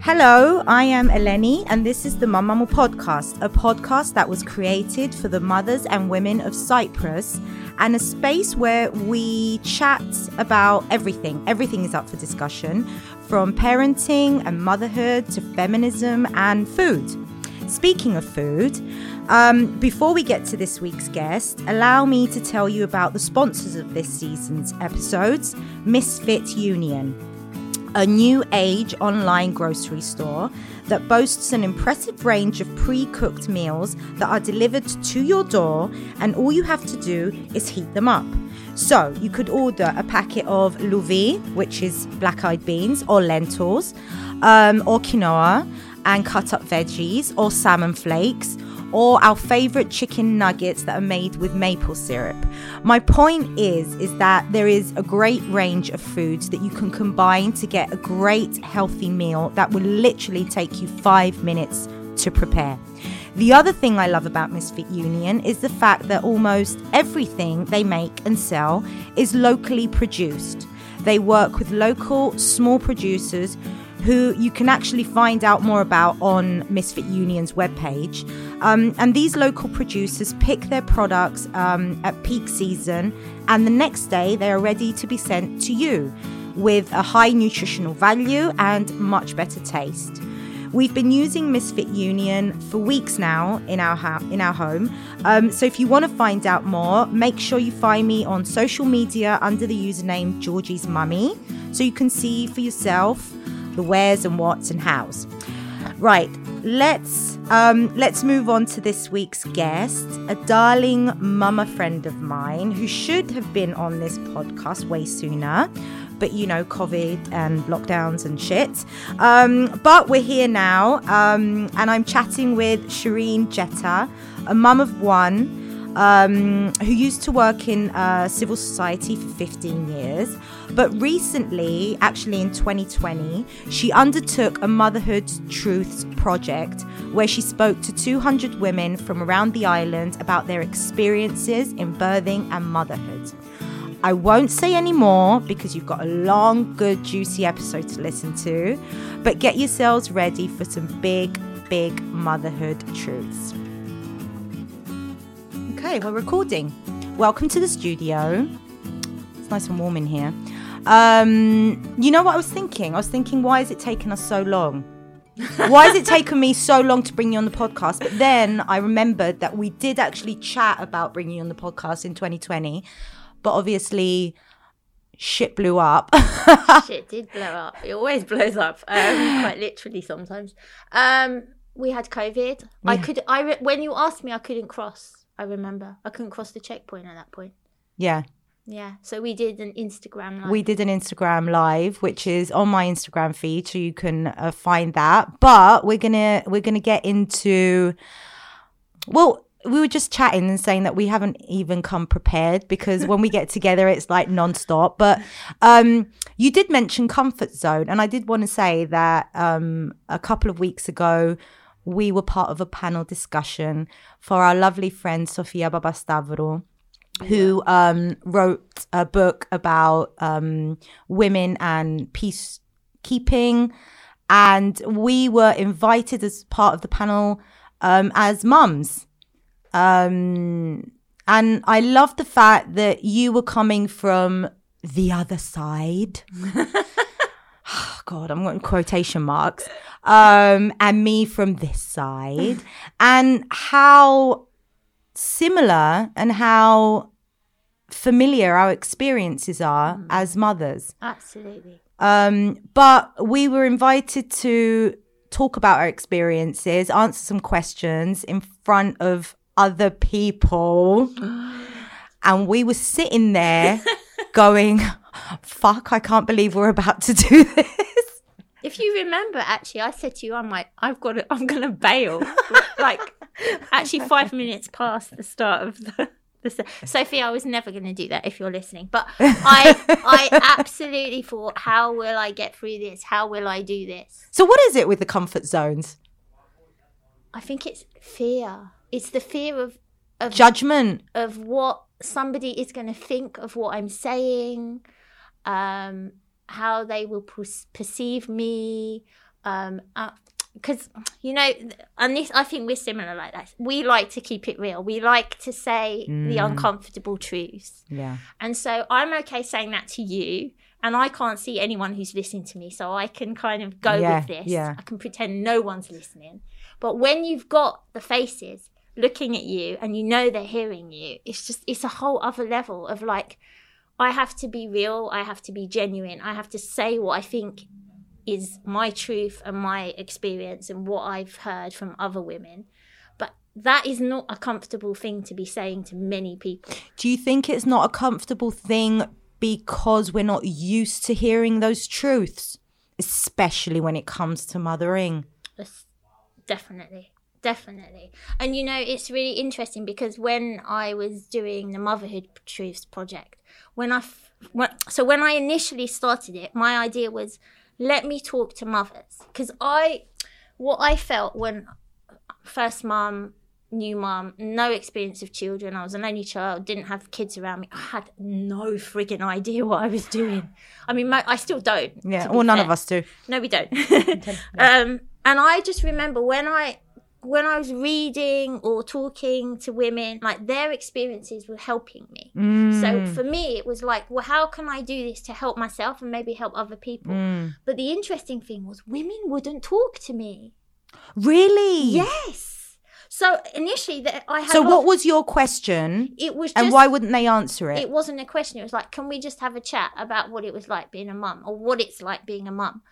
Hello, I am Eleni, and this is the Mamamu Podcast, a podcast that was created for the mothers and women of Cyprus, and a space where we chat about everything. Everything is up for discussion, from parenting and motherhood to feminism and food. Speaking of food, um, before we get to this week's guest, allow me to tell you about the sponsors of this season's episodes Misfit Union a new age online grocery store that boasts an impressive range of pre cooked meals that are delivered to your door, and all you have to do is heat them up. So, you could order a packet of louvi, which is black eyed beans, or lentils, um, or quinoa, and cut up veggies, or salmon flakes or our favorite chicken nuggets that are made with maple syrup. My point is is that there is a great range of foods that you can combine to get a great healthy meal that will literally take you 5 minutes to prepare. The other thing I love about Misfit Union is the fact that almost everything they make and sell is locally produced. They work with local small producers who you can actually find out more about on Misfit Union's webpage. Um, and these local producers pick their products um, at peak season, and the next day they are ready to be sent to you with a high nutritional value and much better taste. We've been using Misfit Union for weeks now in our ha- in our home. Um, so if you want to find out more, make sure you find me on social media under the username Georgie's Mummy, so you can see for yourself the wheres and whats and hows. Right, let's um, let's move on to this week's guest, a darling mama friend of mine who should have been on this podcast way sooner, but you know, COVID and lockdowns and shit. Um, but we're here now, um, and I'm chatting with Shireen Jetta, a mum of one. Um, who used to work in uh, civil society for 15 years, but recently, actually in 2020, she undertook a Motherhood Truths project where she spoke to 200 women from around the island about their experiences in birthing and motherhood. I won't say any more because you've got a long, good, juicy episode to listen to, but get yourselves ready for some big, big motherhood truths. Okay, we're recording. Welcome to the studio. It's nice and warm in here. Um, you know what I was thinking? I was thinking, why is it taking us so long? why has it taken me so long to bring you on the podcast? But then I remembered that we did actually chat about bringing you on the podcast in 2020, but obviously shit blew up. shit did blow up. It always blows up, um, quite literally sometimes. Um, we had COVID. Yeah. I could. I re- when you asked me, I couldn't cross. I remember I couldn't cross the checkpoint at that point. Yeah. Yeah. So we did an Instagram live. We did an Instagram live, which is on my Instagram feed, so you can uh, find that. But we're gonna we're gonna get into well. We were just chatting and saying that we haven't even come prepared because when we get together, it's like nonstop. But um, you did mention comfort zone, and I did want to say that um, a couple of weeks ago, we were part of a panel discussion for our lovely friend Sofia Babastavro who um, wrote a book about um, women and peacekeeping. And we were invited as part of the panel um, as mums. Um, and I love the fact that you were coming from the other side. God, I'm going quotation marks. Um, and me from this side. and how similar and how familiar our experiences are mm. as mothers. Absolutely. Um, but we were invited to talk about our experiences, answer some questions in front of other people. and we were sitting there going, fuck, I can't believe we're about to do this. If you remember, actually, I said to you, I'm like, I've got to, I'm going to bail. like, actually, five minutes past the start of the. the Sophie, I was never going to do that if you're listening, but I, I absolutely thought, how will I get through this? How will I do this? So, what is it with the comfort zones? I think it's fear. It's the fear of, of judgment of what somebody is going to think of what I'm saying, um, how they will per- perceive me, Um, because you know, and this I think we're similar like that. We like to keep it real. We like to say the Mm. uncomfortable truths. Yeah. And so I'm okay saying that to you. And I can't see anyone who's listening to me. So I can kind of go Yeah, with this. yeah. I can pretend no one's listening. But when you've got the faces looking at you and you know they're hearing you, it's just, it's a whole other level of like, I have to be real. I have to be genuine. I have to say what I think is my truth and my experience and what I've heard from other women. But that is not a comfortable thing to be saying to many people. Do you think it's not a comfortable thing because we're not used to hearing those truths, especially when it comes to mothering? Definitely definitely and you know it's really interesting because when i was doing the motherhood truths project when i f- when, so when i initially started it my idea was let me talk to mothers because i what i felt when first mum new mum no experience of children i was an only child didn't have kids around me i had no frigging idea what i was doing i mean my, i still don't Yeah. Well, none of us do. No, we don't. um, and I just remember when I when I was reading or talking to women, like their experiences were helping me. Mm. So for me, it was like, well, how can I do this to help myself and maybe help other people? Mm. But the interesting thing was, women wouldn't talk to me. Really? Yes. So initially, that I had. So, what was your question? it was? And why wouldn't they answer it? it wasn't a question. It was like, can we just have a chat about what it was like being a mum or what it's like being a mum?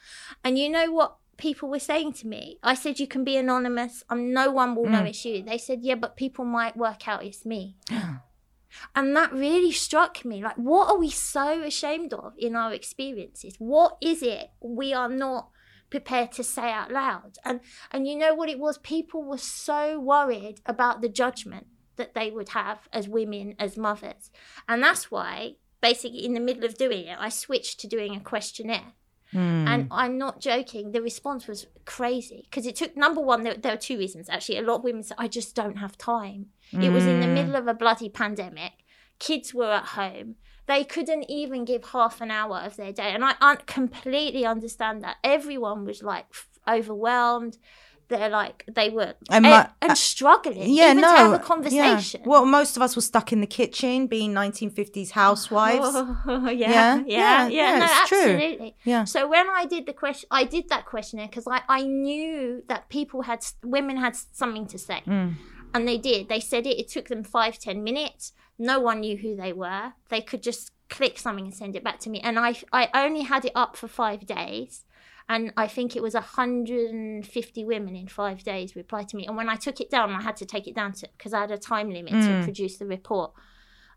And you know what people were saying to me? I said, you can be anonymous. Um, no one will know Mm. it's you. They said, yeah, but people might work out it's me. and that really struck me. Like, what are we so ashamed of in our experiences? What is it we are not prepared to say out loud? And and you know what it was? People were so worried about the judgment that they would have as women, as mothers. And that's why, basically, in the middle of doing it, I switched to doing a questionnaire. Mm. And I'm not joking, the response was crazy because it took number one, there, there were two reasons actually. A lot of women said, I just don't have time. It was in the Mm. middle of a bloody pandemic, kids were at home. They couldn't even give half an hour of their day. And I un- completely understand that. Everyone was like f- overwhelmed. They're like, they were And and, my- and struggling yeah, no. to have a yeah. conversation. Well, most of us were stuck in the kitchen, being 1950s housewives. Oh, Yeah, yeah, yeah, yeah, yeah, yeah, no, it's true. absolutely. Yeah. So when I did the question, I did that questionnaire because I, I knew that people had, women had something to say. Mm. And they did. They said it. It took them five, ten minutes. No one knew who they were. They could just click something and send it back to me. And I, I only had it up for five days. And I think it was 150 women in five days replied to me. And when I took it down, I had to take it down to because I had a time limit to Mm. produce the report.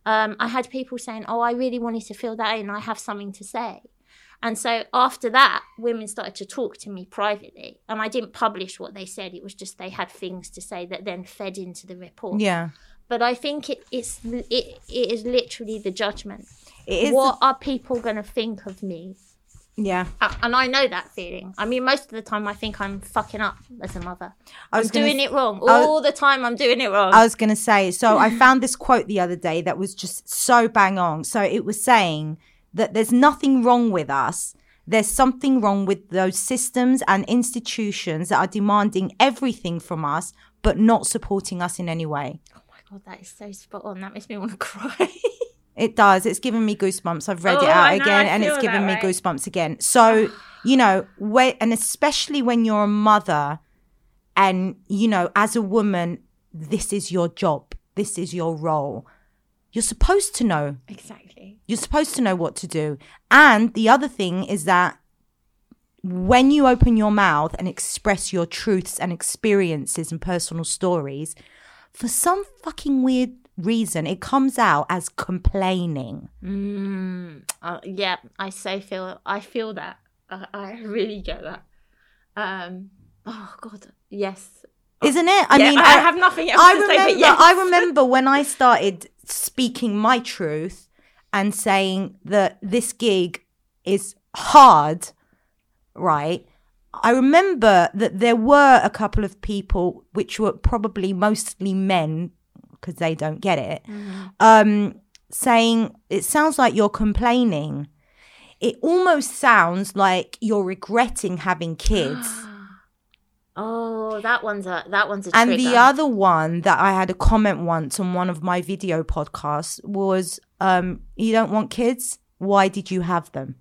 Um, I had people saying, "Oh, I really wanted to fill that in. I have something to say." And so after that, women started to talk to me privately, and I didn't publish what they said. It was just they had things to say that then fed into the report. Yeah. But I think it, it's it, it is literally the judgment. It is. what are people going to think of me? Yeah. Uh, And I know that feeling. I mean, most of the time, I think I'm fucking up as a mother. I I'm was doing s- it wrong was- all the time. I'm doing it wrong. I was going to say, so I found this quote the other day that was just so bang on. So it was saying that there's nothing wrong with us. There's something wrong with those systems and institutions that are demanding everything from us, but not supporting us in any way. oh my god, that is so spot on. That makes me want to cry. It does. It's given me goosebumps. I've read Oh, it out again and it's given me way. goosebumps again. So, you know, when, and especially when you're a mother and, you know, as a woman, this is your job, this is your role. You're supposed to know. exactly. You're supposed to know what to do. And the other thing is that when you open your mouth and express your truths and experiences and personal stories, for some fucking weird reason, it comes out as complaining. Mm, uh, yeah, I so feel. I feel that. I, I really get that. Um. Oh God. Yes. Isn't it? I Yeah, mean, I, have nothing else I to remember, say. But yes. I remember when I started speaking my truth and saying that this gig is hard, right? I remember that there were a couple of people, which were probably mostly men, because they don't get it, Mm-hmm. um, saying, It sounds like you're complaining. it almost sounds like you're regretting having kids. Oh, that one's a that one's a and the other one that I had a comment once on one of my video podcasts was, um, "You don't want kids? Why did you have them?"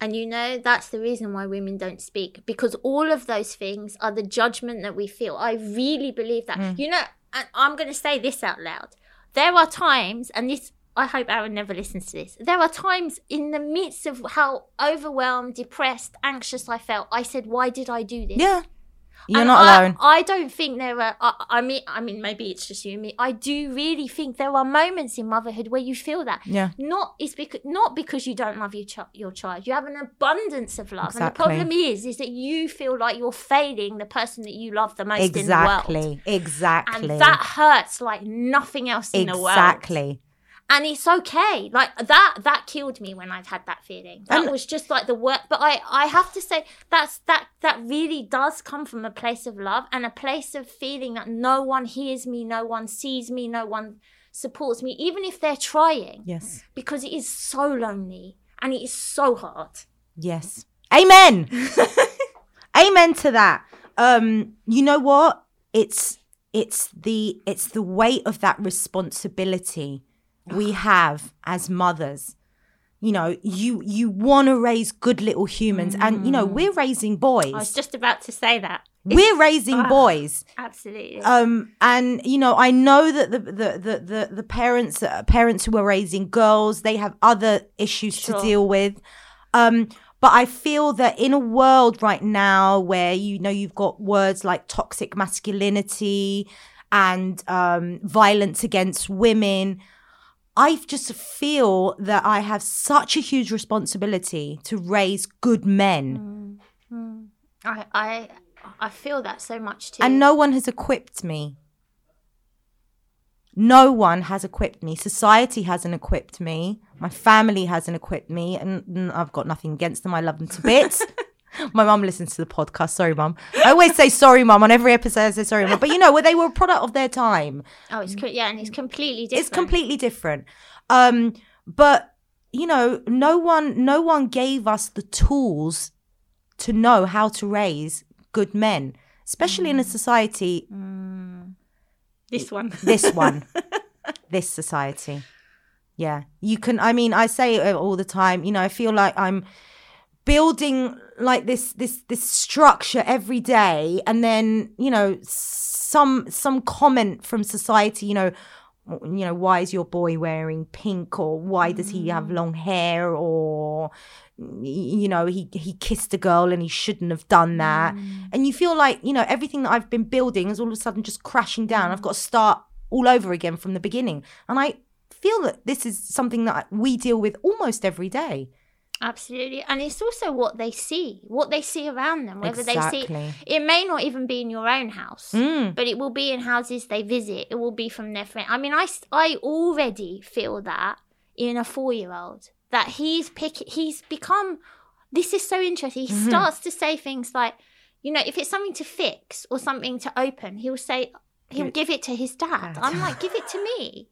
And you know, that's the reason why women don't speak because all of those things are the judgment that we feel. I really believe that. Mm. You know, and I'm going to say this out loud. There are times, and this, I hope Aaron never listens to this. There are times in the midst of how overwhelmed, depressed, anxious I felt, I said, Why did I do this? Yeah, you're And not I, alone. I don't think there are. I, I mean, I mean, maybe it's just you and me. I do really think there are moments in motherhood where you feel that. Yeah. Not it's because not because you don't love your ch- your child. You have an abundance of love, exactly. and the problem is, is that you feel like you're failing the person that you love the most in the world, Exactly, exactly, and that hurts like nothing else in the world. exactly. And it's okay. Like that that killed me when I've had that feeling. That And- was just like the work but I I have to say that's that that really does come from a place of love and a place of feeling that no one hears me, no one sees me, no one supports me even if they're trying Yes, because it is so lonely and it is so hard. yes. Amen. Amen to that. Um, you know what? It's it's the it's the weight of that responsibility we have as mothers. You know, you you want to raise good little humans, and you know we're raising boys. I was just about to say that. we're raising Ah. boys. Absolutely. um and you know i know that the the the the, the parents uh, parents who are raising girls they have other issues Sure. to deal with um but i feel that in a world right now where you know you've got words like toxic masculinity and um violence against women I just feel that I have such a huge responsibility to raise good men, I I I feel that so much too. and no one has equipped me. No one has equipped me. Society hasn't equipped me. My family hasn't equipped me, and mm, I've got nothing against them. I love them to bits. My mum listens to the podcast. Sorry, mum. I always say sorry, mum. On every episode, I say sorry, mum. But you know, where they were a product of their time. oh, it's yeah, and it's completely different. It's completely different. Um, but you know, no one, no one gave us the tools to know how to raise good men, especially in a society this one. this one, this society. Yeah, you can. I mean, I say it all the time. You know, I feel like I'm building like this this this structure every day, and then you know some some comment from society. You know, you know, why is your boy wearing pink, or why does he have mm. long hair, or you know, he he kissed a girl and he shouldn't have done that, mm. and you feel like you know everything that I've been building is all of a sudden just crashing down. I've got to start all over again from the beginning, and I feel that this is something that we deal with almost every day. Absolutely. And it's also what they see, what they see around them, whether they see it may not even be in your own house, Mm. but it will be in houses they visit. It will be from their friend. I mean, I, I already feel that in a four year old that he's pick, he's become, this is so interesting. He Mm-hmm. starts to say things like, you know, if it's something to fix or something to open, he'll say, he'll Give it- give it to his. Dad. I'm like, give it to me.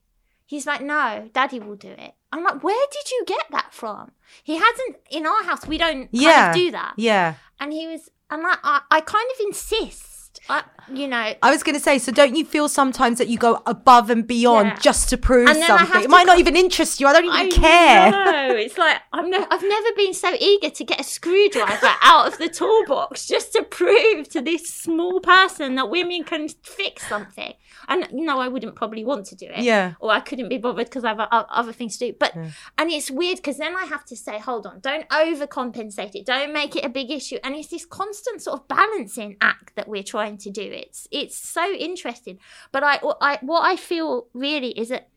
He's like, no, daddy will do it. I'm like, where did you get that from? He hasn't, in our house, we don't kind of do that. Yeah. And he was, and I, I, I kind of insist, I, you know, I was going to say, so don't you feel sometimes that you go above and beyond Yeah. just to prove And then I have something? It might not even interest you. I don't even I care. know. It's like I'm no, I've never been so eager to get a screwdriver out of the toolbox just to prove to this small person that women can fix something. And you know, I wouldn't probably want to do it. Yeah. Or I couldn't be bothered because I have o- other things to do. But and it's weird because then I have to say, hold on, don't overcompensate it, don't make it a big issue. And it's this constant sort of balancing act that we're trying to do. It's it's so interesting. But I, I what I feel really is that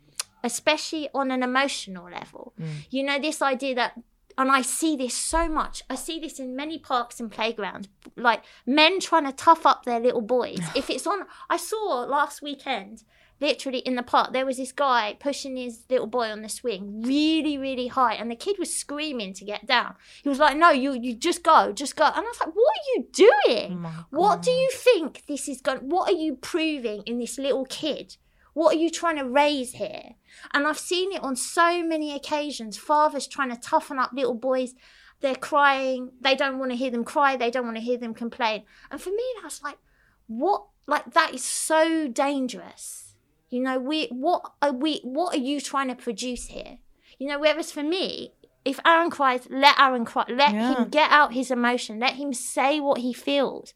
especially on an emotional level. Mm. You know, this idea that, and I see this so much, I see this in many parks and playgrounds, like men trying to tough up their little boys. if it's on, I saw last weekend, literally in the park, there was this guy pushing his little boy on the swing really, really high, and the kid was screaming to get down. He was like, No, you, you just go, just go. And I was like, What are you doing? Oh What do you think this is going? What are you proving in this little kid? What are you trying to raise here? And I've seen it on so many occasions. Fathers trying to toughen up little boys. They're crying. They don't want to hear them cry. They don't want to hear them complain. And for me, that's like, what? Like that is so dangerous. You know, we what are we? What are you trying to produce here? You know, whereas for me, if Aaron cries, let Aaron cry. Let Yeah. him get out his emotion. Let him say what he feels.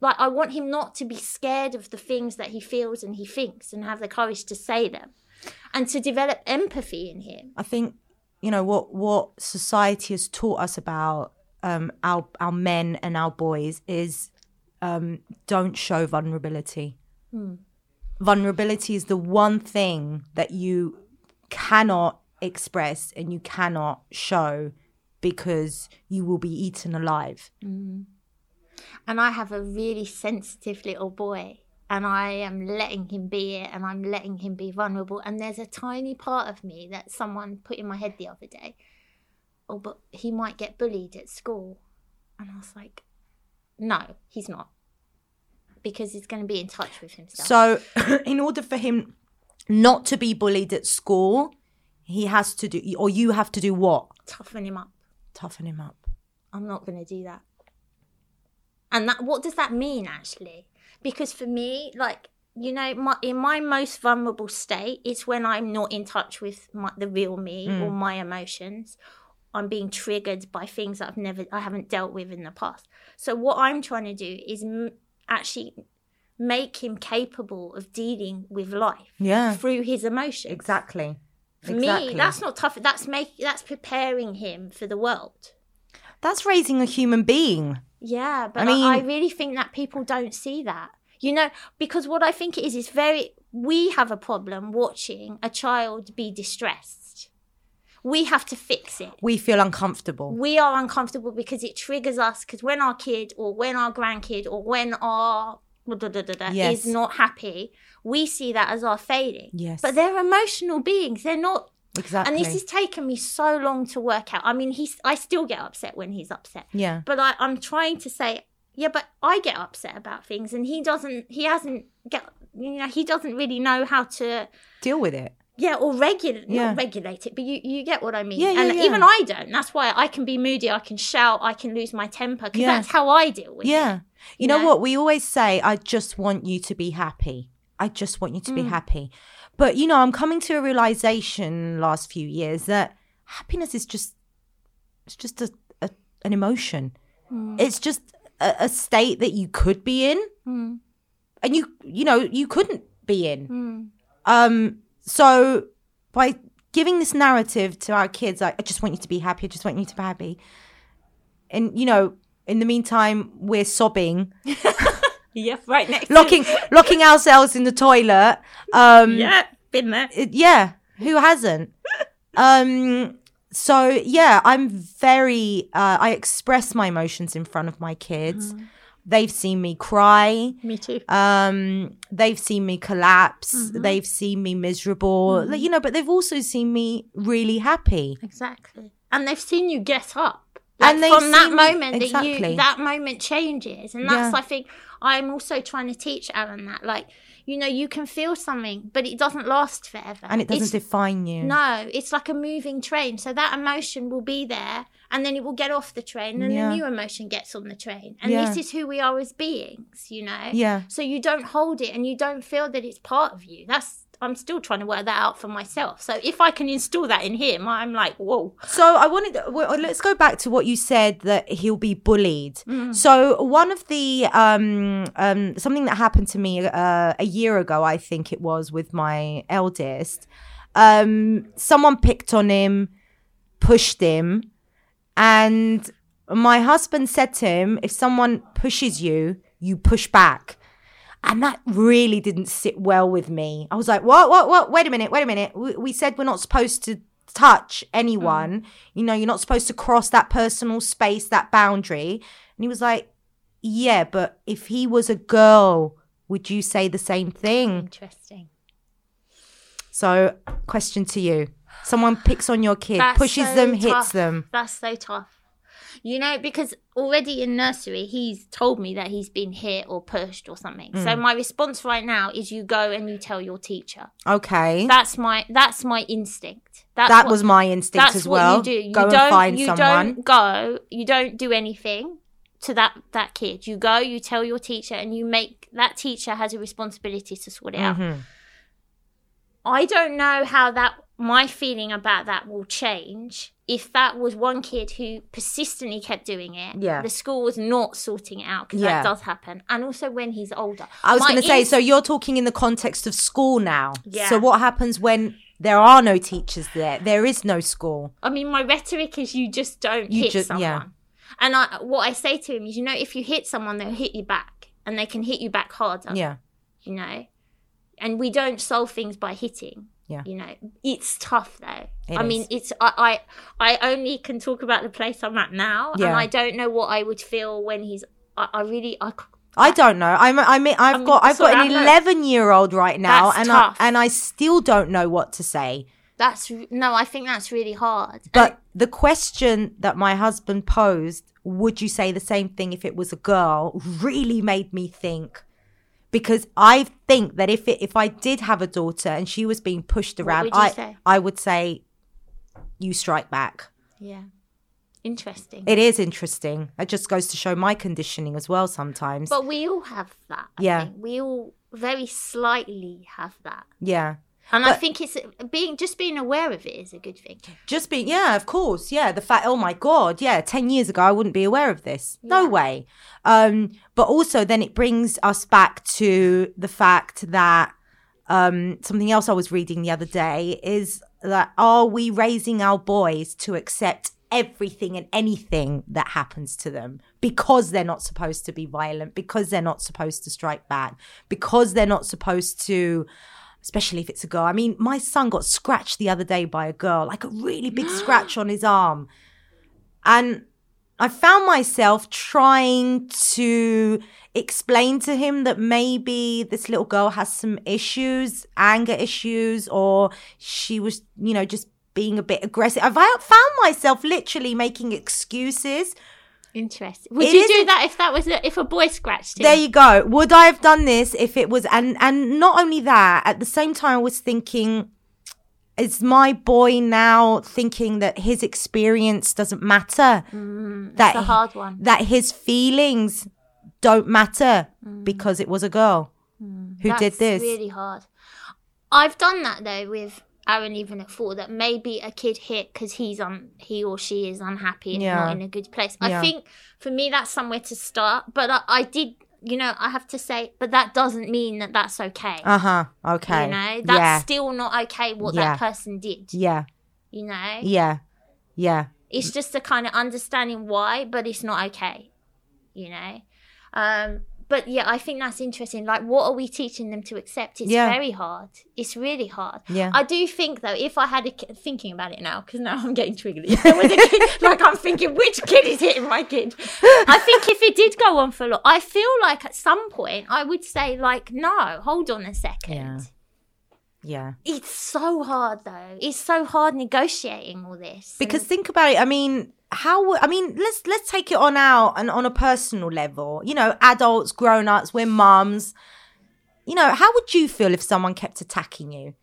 Like I want him not to be scared of the things that he feels and he thinks, and have the courage to say them, and to develop empathy in him. I think you know what what society has taught us about um, our our men and our boys is um, don't show vulnerability. Vulnerability is the one thing that you cannot express and you cannot show because you will be eaten alive. Mm. And I have a really sensitive little boy, and I am letting him be it, and I'm letting him be vulnerable. And there's a tiny part of me that someone put in my head the other day. Oh, but he might get bullied at school. And I was like, no, he's not. Because he's going to be in touch with himself. So, in order for him not to be bullied at school, he has to do, or you have to do what? Toughen him up. Toughen him up. I'm not going to do that. And that what does that mean actually? Because for me, like you know, my, in my most vulnerable state, it's when I'm not in touch with my, the real me mm. or my emotions. I'm being triggered by things that I've never, I haven't dealt with in the past. So what I'm trying to do is m- actually make him capable of dealing with life Yeah. through his emotions. Exactly. For exactly. me, that's not tough. That's make that's preparing him for the world. that's raising a human being. Yeah, but I I, mean- I really think that people don't see that. You know, because what I think it is is very we have a problem watching a child be distressed. We have to fix it. We feel uncomfortable. We are uncomfortable because it triggers us because when our kid or when our grandkid or when our da, da, da, da, Yes. is not happy, we see that as our failing. Yes. But they're emotional beings. They're not Exactly. and this has taken me so long to work out. I mean, he's I still get upset when he's upset. yeah. But I, I'm trying to say, yeah, but I get upset about things, and he doesn't. He hasn't get. You know, he doesn't really know how to. Deal with it. Yeah, or regulate, Yeah. not regulate it, but you, you get what I mean. Yeah, yeah, and yeah. even I don't. That's why I can be moody, I can shout, I can lose my temper, because Yeah. that's how I deal with it. Yeah. You know know? what? We always say, I just want you to be happy. I just want you to be Mm. happy. But, you know, I'm coming to a realization last few years that happiness is just, it's just a, a an emotion. Mm. It's just a, a state that you could be in Mm. and you, you know, you couldn't be in. Mm. Um, so by giving this narrative to our kids, like, I just want you to be happy, I just want you to be happy. And, you know, in the meantime, we're sobbing, Yeah, right next. locking, locking ourselves in the toilet. Um, yeah, been there. it- yeah, who hasn't? um, so yeah, I'm very, uh, I express my emotions in front of my kids. They've seen me cry. Me too. Um, they've seen me collapse. They've seen me miserable. Like, You know, but they've also seen me really happy. Exactly. And they've seen you get up. And Like they've from that moment that exactly. you that moment changes. And that's Yeah. I think I'm also trying to teach alan that. Like, you know, you can feel something, but it doesn't last forever. And it doesn't It's- define you. no, it's like a moving train. So that emotion will be there and then it will get off the train and Yeah. a new emotion gets on the train. And Yeah. this is who we are as beings, you know? Yeah. So you don't hold it and you don't feel that it's part of you. That's I'm still trying to work that out for myself. So if I can install that in him, I'm like, whoa. So I wanted. Well, let's go back to what you said that he'll be bullied. Mm. So one of the um um something that happened to me uh, a year ago, I think it was with my eldest. Um, someone picked on him, pushed him, and my husband said to him, "If someone pushes you, you push back." And that really didn't sit well with me. I was like, what, what, what? Wait a minute, wait a minute. We, we said we're not supposed to touch anyone. Mm. You know, you're not supposed to cross that personal space, that boundary. And he was like, yeah, but if he was a girl, would you say the same thing? Interesting. So, question to you. Someone picks on your kid, That's pushes so them, hits them. That's so tough. You know, because already in nursery, he's told me that he's been hit or pushed or something. So Hmm. my response right now is you go and you tell your teacher. Okay. That's my that's my instinct. That's that what- was my instinct that's as what well. you do. You Go don't, and find you someone. don't go. You don't do anything to that that kid. You go. You tell your teacher, and you make that teacher has a responsibility to sort it out. Mhm. I don't know how that my feeling about that will change if that was one kid who persistently kept doing it. Yeah. the school was not sorting it out because Yeah. that does happen, and also when he's older. I was going to say, so you're talking in the context of school now. Yeah. So what happens when there are no teachers there? There is no school. I mean, my rhetoric is you just don't You hit someone. yeah. And I, what I say to him is, you know, if you hit someone, they'll hit you back, and they can hit you back harder. Yeah. You know, and we don't solve things by hitting. Yeah. You know, it's tough though. It I mean, it's I, I I only can talk about the place I'm at now, Yeah. and I don't know what I would feel when he's. I, I really I. I don't know. I'm. I mean, I've I'm got. I've got an 11 year old right now, That's and tough. I and I still don't know what to say. That's no, I think that's really hard. But the question that my husband posed, would you say the same thing if it was a girl, really made me think. Because I think that if it if I did have a daughter and she was being pushed around, would I say? I would say you strike back. yeah, interesting. It is interesting. It just goes to show my conditioning as well sometimes. But we all have that. I Yeah. think. we all very slightly have that, yeah. And I think it's being just being aware of it is a good thing. Just being, yeah, of course, yeah. The fact, oh my god, yeah, ten years ago I wouldn't be aware of this. No way. Um, but also then it brings us back to the fact that um, something else I was reading the other day is that are we raising our boys to accept everything and anything that happens to them because they're not supposed to be violent, because they're not supposed to strike back, because they're not supposed to especially if it's a girl. I mean, my son got scratched the other day by a girl, like a really big scratch on his arm. And I found myself trying to explain to him that maybe this little girl has some issues, anger issues, or she was, you know, just being a bit aggressive. I've found myself literally making excuses Interesting. Would It you do that if that was a, if a boy scratched him? There you go. Would I have done this if it was and and not only that, at the same time I was thinking is my boy now thinking that his experience doesn't matter? that Mm, It's a hard one. that his feelings don't matter because it was a girl who did this. really hard. I've done that though with Aaron even at four. That maybe a kid hit because he's on he or she is unhappy and Yeah. not in a good place. Yeah. I think for me that's somewhere to start. But I, I did, you know, I have to say, but that doesn't mean that that's okay. Uh huh. Okay. You know, that's yeah. still not okay what that person did. Yeah. You know, Yeah. Yeah. it's just a kind of understanding why, but it's not okay. You know, um, but yeah, I think that's interesting. Like, what are we teaching them to accept? It's Yeah. very hard. It's really hard. Yeah. I do think though, if I had a kid, thinking about it now, because now I'm getting triggered. If there was a kid, like I'm thinking, which kid is hitting my kid? I think if it did go on for a lot, I feel like at some point I would say like, no, hold on a second. Yeah. Yeah. It's so hard though. It's so hard negotiating all this. Because think about it. I mean, how? would- I mean, let's let's take it on out and on a personal level. You know, adults, grown ups, we're mums. You know, how would you feel if someone kept attacking you?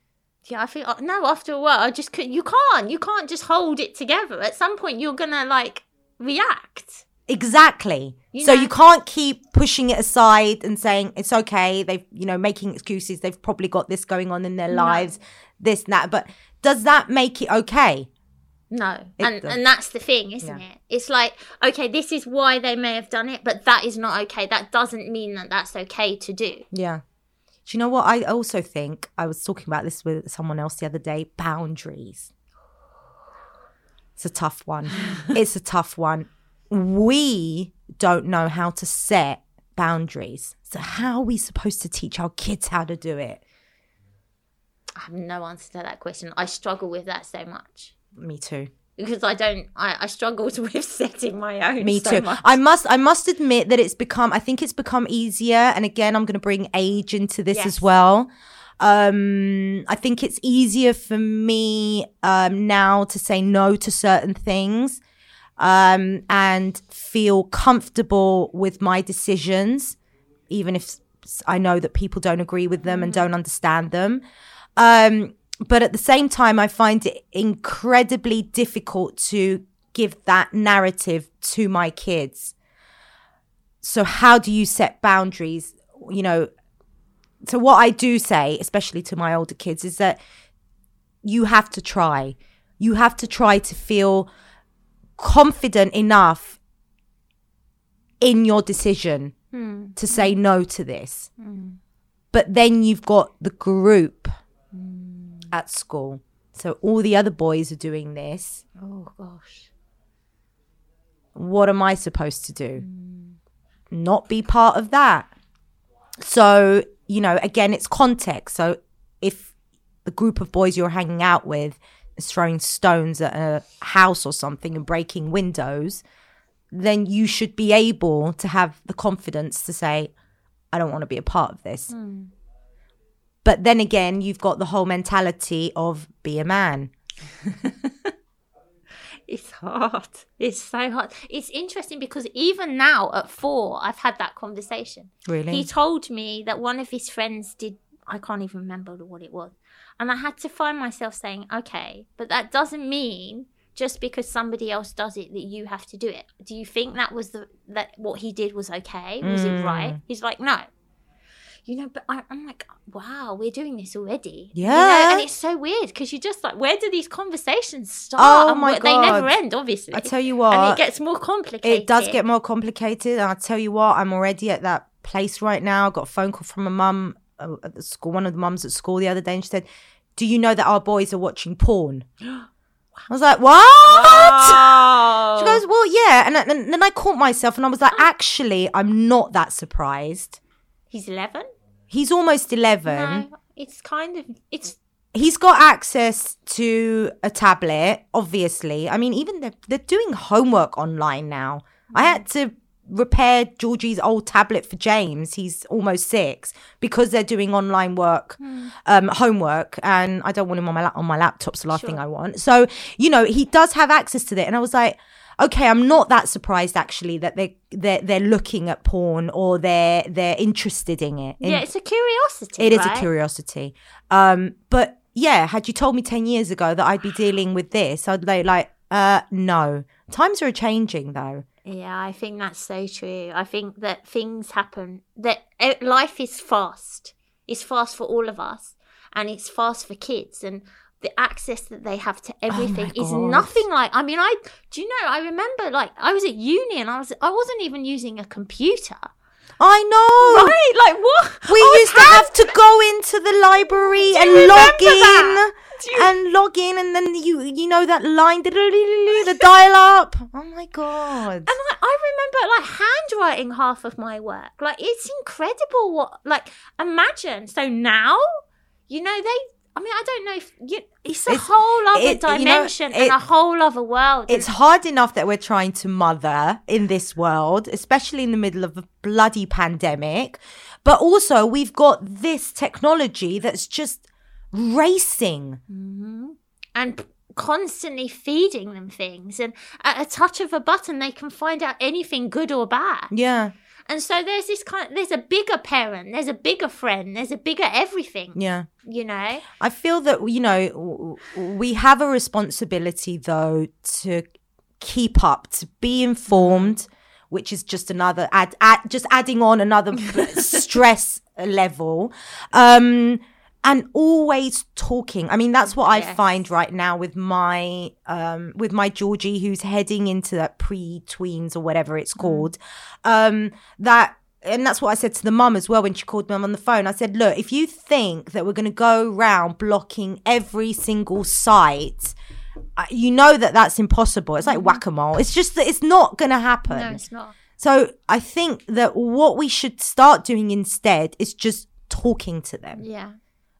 Yeah, I think uh, no. After a while, I just could. You can't. You can't just hold it together. At some point, you're gonna like react. Exactly. You so know? you can't keep pushing it aside and saying it's okay. They've, you know, making excuses. They've probably got this going on in their lives, this and that. But does that make it okay? No, and does. and that's the thing, isn't Yeah. it? It's like okay, this is why they may have done it, but that is not okay. That doesn't mean that that's okay to do. Yeah. Do you know what? I also think I was talking about this with someone else the other day. Boundaries. It's a tough one. it's a tough one. We don't know how to set boundaries. So how are we supposed to teach our kids how to do it? I have no answer to that question. I struggle with that so much Me too. because I don't. I, I struggled with setting my own. Me so too. much. I must I must admit that it's become I think it's become easier and again I'm going to bring age into this Yes. as well. Um I think it's easier for me um now to say no to certain things um, and feel comfortable with my decisions, even if I know that people don't agree with them and don't understand them. Um, but at the same time, I find it incredibly difficult to give that narrative to my kids. So, how do you set boundaries? You know, so what I do say, especially to my older kids, is that you have to try. You have to try to feel confident enough in your decision Hmm. to say no to this. But then you've got the group at school. So all the other boys are doing this. Oh gosh. What am I supposed to do? Not be part of that. So, you know, again, it's context. So if the group of boys you're hanging out with is throwing stones at a house or something and breaking windows, then you should be able to have the confidence to say, I don't want to be a part of this. Hmm. But then again, you've got the whole mentality of be a man. It's hard. It's so hard. It's interesting because even now at four, I've had that conversation. Really? He told me that one of his friends did, I can't even remember what it was. And I had to find myself saying, okay, but that doesn't mean just because somebody else does it that you have to do it. Do you think that was the, that what he did was okay? Was it hmm. right? He's like, no. You know, but I, I'm like, wow, we're doing this already. You know, Yeah. and it's so weird because you're just like, where do these conversations start? Oh And my wh- They never end, obviously. I tell you what. and it gets more complicated. It does get more complicated. And I tell you what, I'm already at that place right now. I got a phone call from a mum uh, at the school, one of the mums at school the other day, and she said, Do you know that our boys are watching porn? I was like, What? Oh. She goes, Well, yeah. And, and then I caught myself and I was like, Actually, I'm not that surprised. He's 11? He's almost 11. No, it's kind of, it's, He's got access to a tablet, obviously. I mean, even they're, they're doing homework online now. I had to repair Georgie's old tablet for James. He's almost six because they're doing online work, um, homework, and I don't want him on my lap- on my laptop's the last Sure. thing I want. So you know, he does have access to it, and I was like. Okay, I'm not that surprised actually that they they're, they're looking at porn or they're they're interested in it. In- yeah, it's a curiosity. it is right? a curiosity. Um, but yeah, had you told me 10 years ago that I'd be dealing with this, I'd be like, uh, no. Times are changing though. Yeah, I think that's so true. I think that things happen, that eh, life is fast. It's fast for all of us, and it's fast for kids. And the access that they have to oh everything is God. nothing like. I mean, I do you know? I remember like I was at uni and I was I wasn't even using a computer. I know. Right? Like what? We was used to have to go into the library and log in you- and log in, and then you you know that line, the dial up. Oh my god! And I, I remember like handwriting half of my work. Like it's incredible what like imagine. So now, you know, they I mean, I don't know if you, it's a It's- whole other it- you know, dimension and a whole other world. It's hard enough that we're trying to mother in this world, especially in the middle of a bloody pandemic. But also, we've got this technology that's just racing. Mm-hmm. and constantly feeding them things and at a touch of a button they can find out anything good or bad. Yeah, And so there's this kind of, there's a bigger parent, there's a bigger friend, there's a bigger everything, yeah. you know. I feel that you know we have a responsibility though to keep up, to be informed, which is just another add, add just adding on another stress level. Um and always talking. I mean, that's what I find right now with my um with my Georgie who's heading into that pre-tweens or whatever it's called. Um that and that's what I said to the mum as well when she called me on the phone. I said, look, if you think that we're going to go round blocking every single site, uh, you know that that's impossible. It's like whack a mole. It's just that it's not going to happen. No, it's not. So I think that what we should start doing instead is just talking to them Yeah.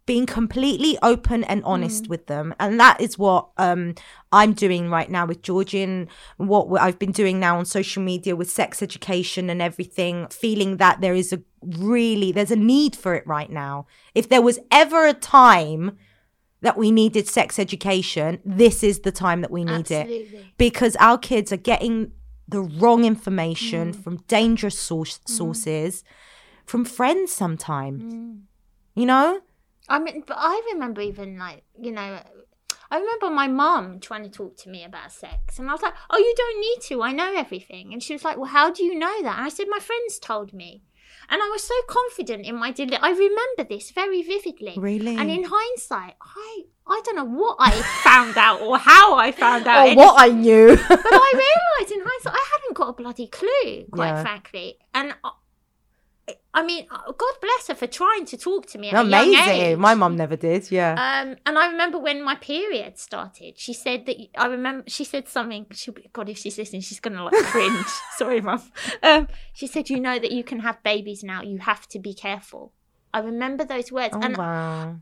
Being completely open and honest with them and that is what um i'm doing right now with Georgian, what i've been doing now on social media with sex education and everything feeling that there is a really there's a need for it right now if there was ever a time that we needed sex education, this is the time that we need it because our kids are getting the wrong information Mm. from dangerous source, sources, from friends sometimes. Mm. You know? I mean, but I remember even like you know, I remember my mum trying to talk to me about sex, and I was like, "Oh, you don't need to. I know everything." And she was like, "Well, how do you know that?" And I said, "My friends told me." And I was so confident in my deli I remember this very vividly. Really? And in hindsight, I I don't know what I found out or how I found out. Anything. what I knew. but I realised in hindsight I hadn't got a bloody clue, quite Yeah. frankly. And uh, I, mean, uh, God bless her for trying to talk to me at a young age. Amazing. My mum never did. Yeah. Um, and I remember when my period started, she said that I remember she said something. She, God, if she's listening, she's gonna like cringe. Sorry, mum. Um, she said, "You know that you can have babies now. You have to be careful." I remember those words, oh, and wow.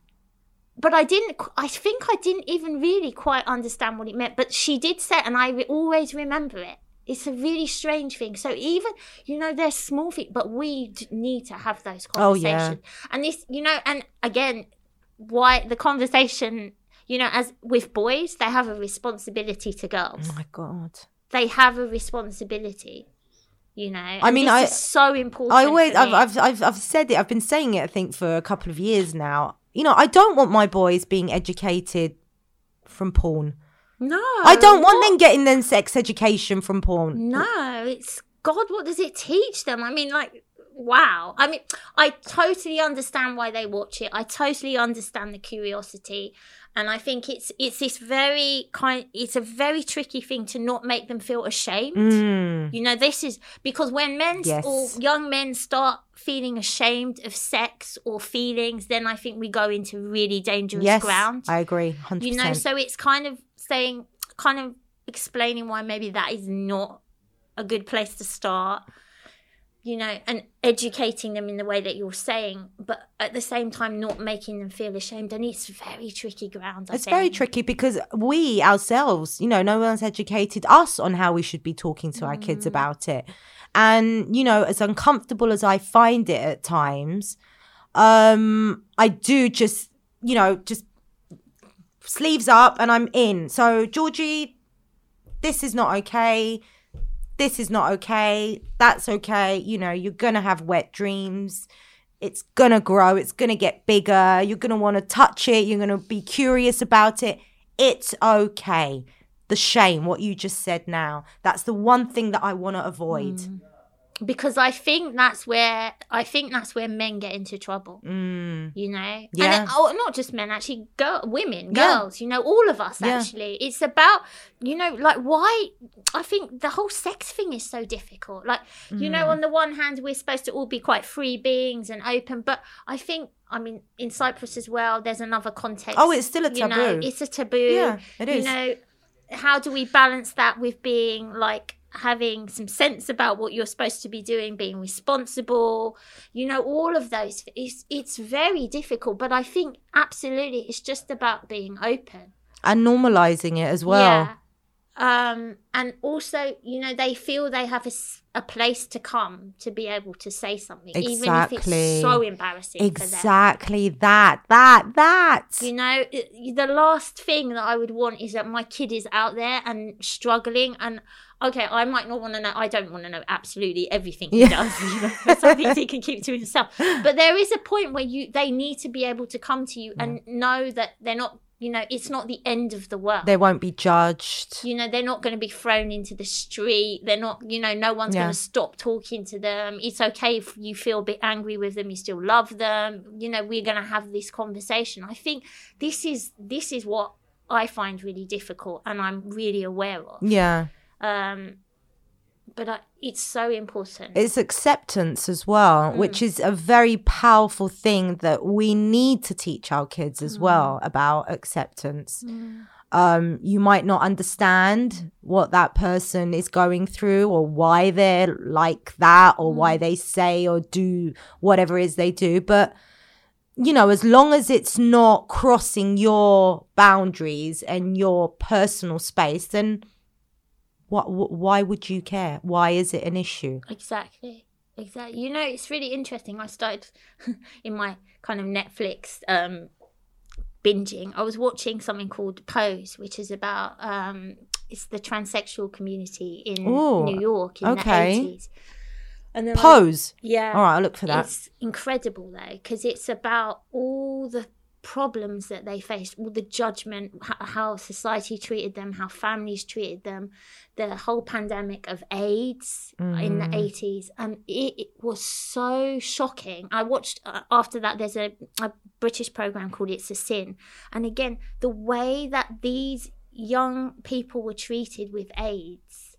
but I didn't. I think I didn't even really quite understand what it meant. But she did say, and I re- always remember it. It's a really strange thing. So even you know, there's small things, but we d- need to have those conversations. Oh, yeah. And this, you know, and again, why the conversation, you know, as with boys, they have a responsibility to girls. Oh, my God. They have a responsibility. You know, I mean, I- so important. I always, I've. I've, I've, I've said it. I've been saying it. I think for a couple of years now. You know, I don't want my boys being educated from porn. No, I don't want what? them getting their sex education from porn. No, it's God. What does it teach them? I mean, like, wow. I mean, I totally understand why they watch it. I totally understand the curiosity, and I think it's it's this very kind. It's a very tricky thing to not make them feel ashamed. Mm. You know, this is because when men Yes. or young men start feeling ashamed of sex or feelings, then I think we go into really dangerous Yes, ground I agree. Hundred you know so it's kind of saying kind of explaining why maybe that is not a good place to start you know and educating them in the way that you're saying but at the same time not making them feel ashamed and it's very tricky ground I It's very tricky because we ourselves, you know, no one's educated us on how we should be talking to our Mm. kids about it. And, you know, as uncomfortable as I find it at times, um, I do just, you know, just sleeves up and I'm in. So, Georgie, this is not okay. This is not okay. That's okay. You know, you're going to have wet dreams. It's going to grow. It's going to get bigger. You're going to want to touch it. You're going to be curious about it. It's okay. The shame, what you just said now, that's the one thing that I want to avoid. Mm. Because I think that's where I think that's where men get into trouble. Mm. You know, Yeah. and then, oh, not just men, actually, girl, women, Yeah. girls. You know, all of us. Yeah. Actually, it's about you know, like why I think the whole sex thing is so difficult. Like, you Mm. know, on the one hand, we're supposed to all be quite free beings and open, but I think, I mean, in Cyprus as well, there's another context. Oh, it's still a You know, taboo. it's a taboo. Yeah, it is. You know, how do we balance that with being like having some sense about what you're supposed to be doing, being responsible, you know, all of those. It's it's very difficult, but I think absolutely it's just about being open. And normalizing it as well. Yeah. Um, and also, you know, they feel they have a place to come to be able to say something, even if it's so embarrassing for them. Exactly that, that, that. You know, the last thing that I would want is that my kid is out there and struggling. And okay, I might not want to know. I don't want to know absolutely everything he Yeah. does. You know, some things he can keep to himself. But there is a point where you they need to be able to come to you and know that they're not. You know, it's not the end of the world. they won't be judged. you know, they're not going to be thrown into the street. They're not. You know, no one's Yeah. going to stop talking to them. It's okay if you feel a bit angry with them. You still love them. You know, we're going to have this conversation. I think this is this is what I find really difficult, and I'm really aware of. Yeah. Um, but I, it's so important. It's acceptance as well, Mm. which is a very powerful thing that we need to teach our kids as well about acceptance. Mm. Um, you might not understand what that person is going through or why they're like that or Mm. why they say or do whatever it is they do, but you know, as long as it's not crossing your boundaries and your personal space, then what, wh- why would you care? Why is it an issue? Exactly. Exactly. You know, it's really interesting. I started in my kind of Netflix um binging. I was watching something called Pose, which is about um, it's the transsexual community in Ooh, New York in okay. the eighties. And then I- Pose. yeah, All right, I'll look for that. it's incredible though because it's about all the problems that they faced, all the judgment, how, society treated them, how families treated them, the whole pandemic of AIDS in the eighties, and it, it was so shocking. I watched uh, after that. There's a, a British program called It's a Sin, and again the way that these young people were treated with AIDS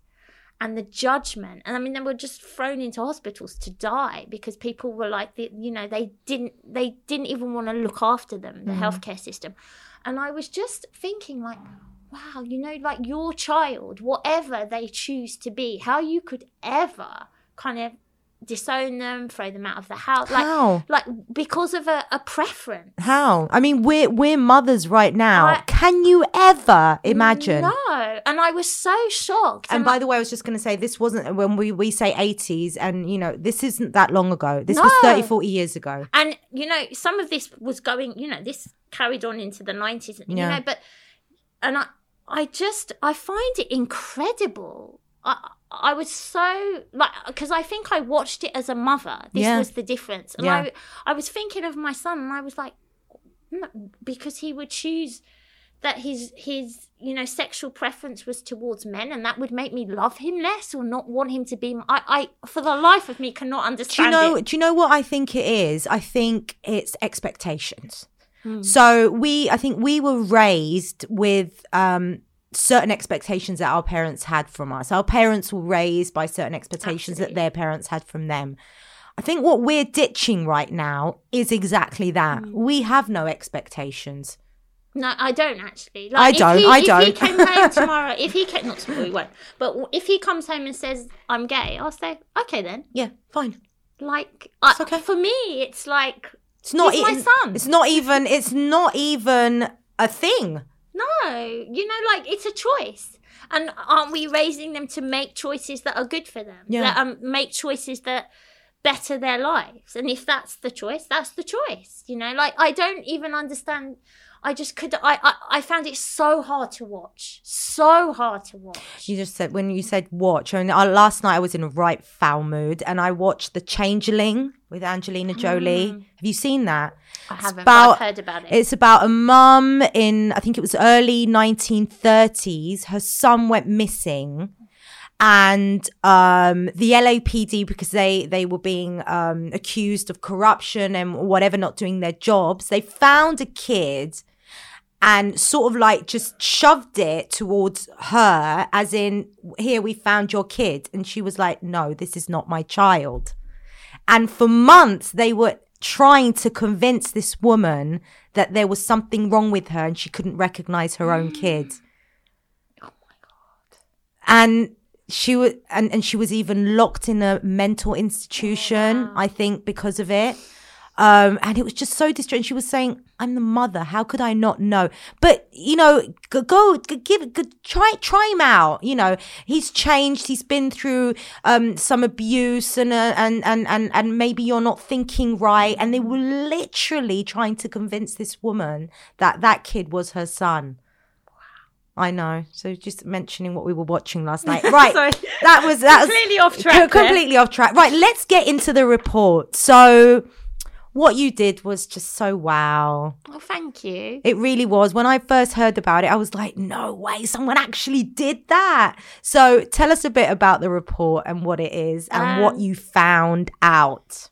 and the judgment. And i mean they were just thrown into hospitals to die because people were like you know they didn't they didn't even want to look after them the mm. healthcare system. And i was just thinking like wow you know like your child whatever they choose to be how you could ever kind of disown them throw them out of the house like How? like because of a, a preference How? I mean, we're we're mothers right now. I- Can you ever imagine? no and i was so shocked And by the way, I was just going to say this wasn't when we, we say 80s, and you know, this isn't that long ago. This was No. 30, 40 years ago. and you know some of this was going you know this carried on into the 90s you Yeah. know but and i i just i find it incredible i i was so like because i think i watched it as a mother this Yeah. was the difference and Yeah. i i was thinking of my son and i was like because he would choose that his his you know sexual preference was towards men and that would make me love him less or not want him to be I, I for the life of me cannot understand Do you know? it Do you know what I think it is? I think it's expectations. Hmm. So we, I think we were raised with um, certain expectations that our parents had from us. Our parents were raised by certain expectations that their parents had from them. I think what we're ditching right now is exactly that. Hmm. We have no expectations. No, I don't actually. Like, I don't, He, I if he don't. came home tomorrow, if he came, not tomorrow, he won't. But if he comes home and says I'm gay, I'll say okay then. Yeah, fine. Like, I, okay. for me, it's like It's not He's my even- son. It's not even. It's not even a thing. No, you know, like it's a choice. And aren't we raising them to make choices that are good for them? Yeah. That um, make choices that better their lives. And if that's the choice, that's the choice. You know, like I don't even understand. I just could. I I, I found it so hard to watch. So hard to watch. You just said when you said watch. I mean, uh, last night I was in a right foul mood, and I watched The Changeling with Angelina Jolie. Have you seen that? I haven't, about- I've heard about it. It's about a mum in I think it was early 1930s. Her son went missing, and um, the LAPD because they they were being um, accused of corruption and whatever, not doing their jobs. They found a kid and sort of like just shoved it towards her, as in, here we found your kid, and she was like, no, this is not my child. And for months, they were trying to convince this woman that there was something wrong with her and she couldn't recognize her own mm. kid. oh my god. And she was, and, and she was even locked in a mental institution, I think, because of it. Um, and it was just so distressing. She was saying, "I'm the mother. How could I not know?" But you know, go, go give, g- try, try him out. You know, he's changed. He's been through um some abuse, and uh, and and and and maybe you're not thinking right. And they were literally trying to convince this woman that that kid was her son. I know. So just mentioning what we were watching last night. Right. That was that was Completely off track co- there. completely off track. Right, let's get into the report. So what you did was just so wow. Well, thank you. It really was. When I first heard about it, I was like, no way, someone actually did that. So tell us a bit about the report and what it is and what Um, you found out.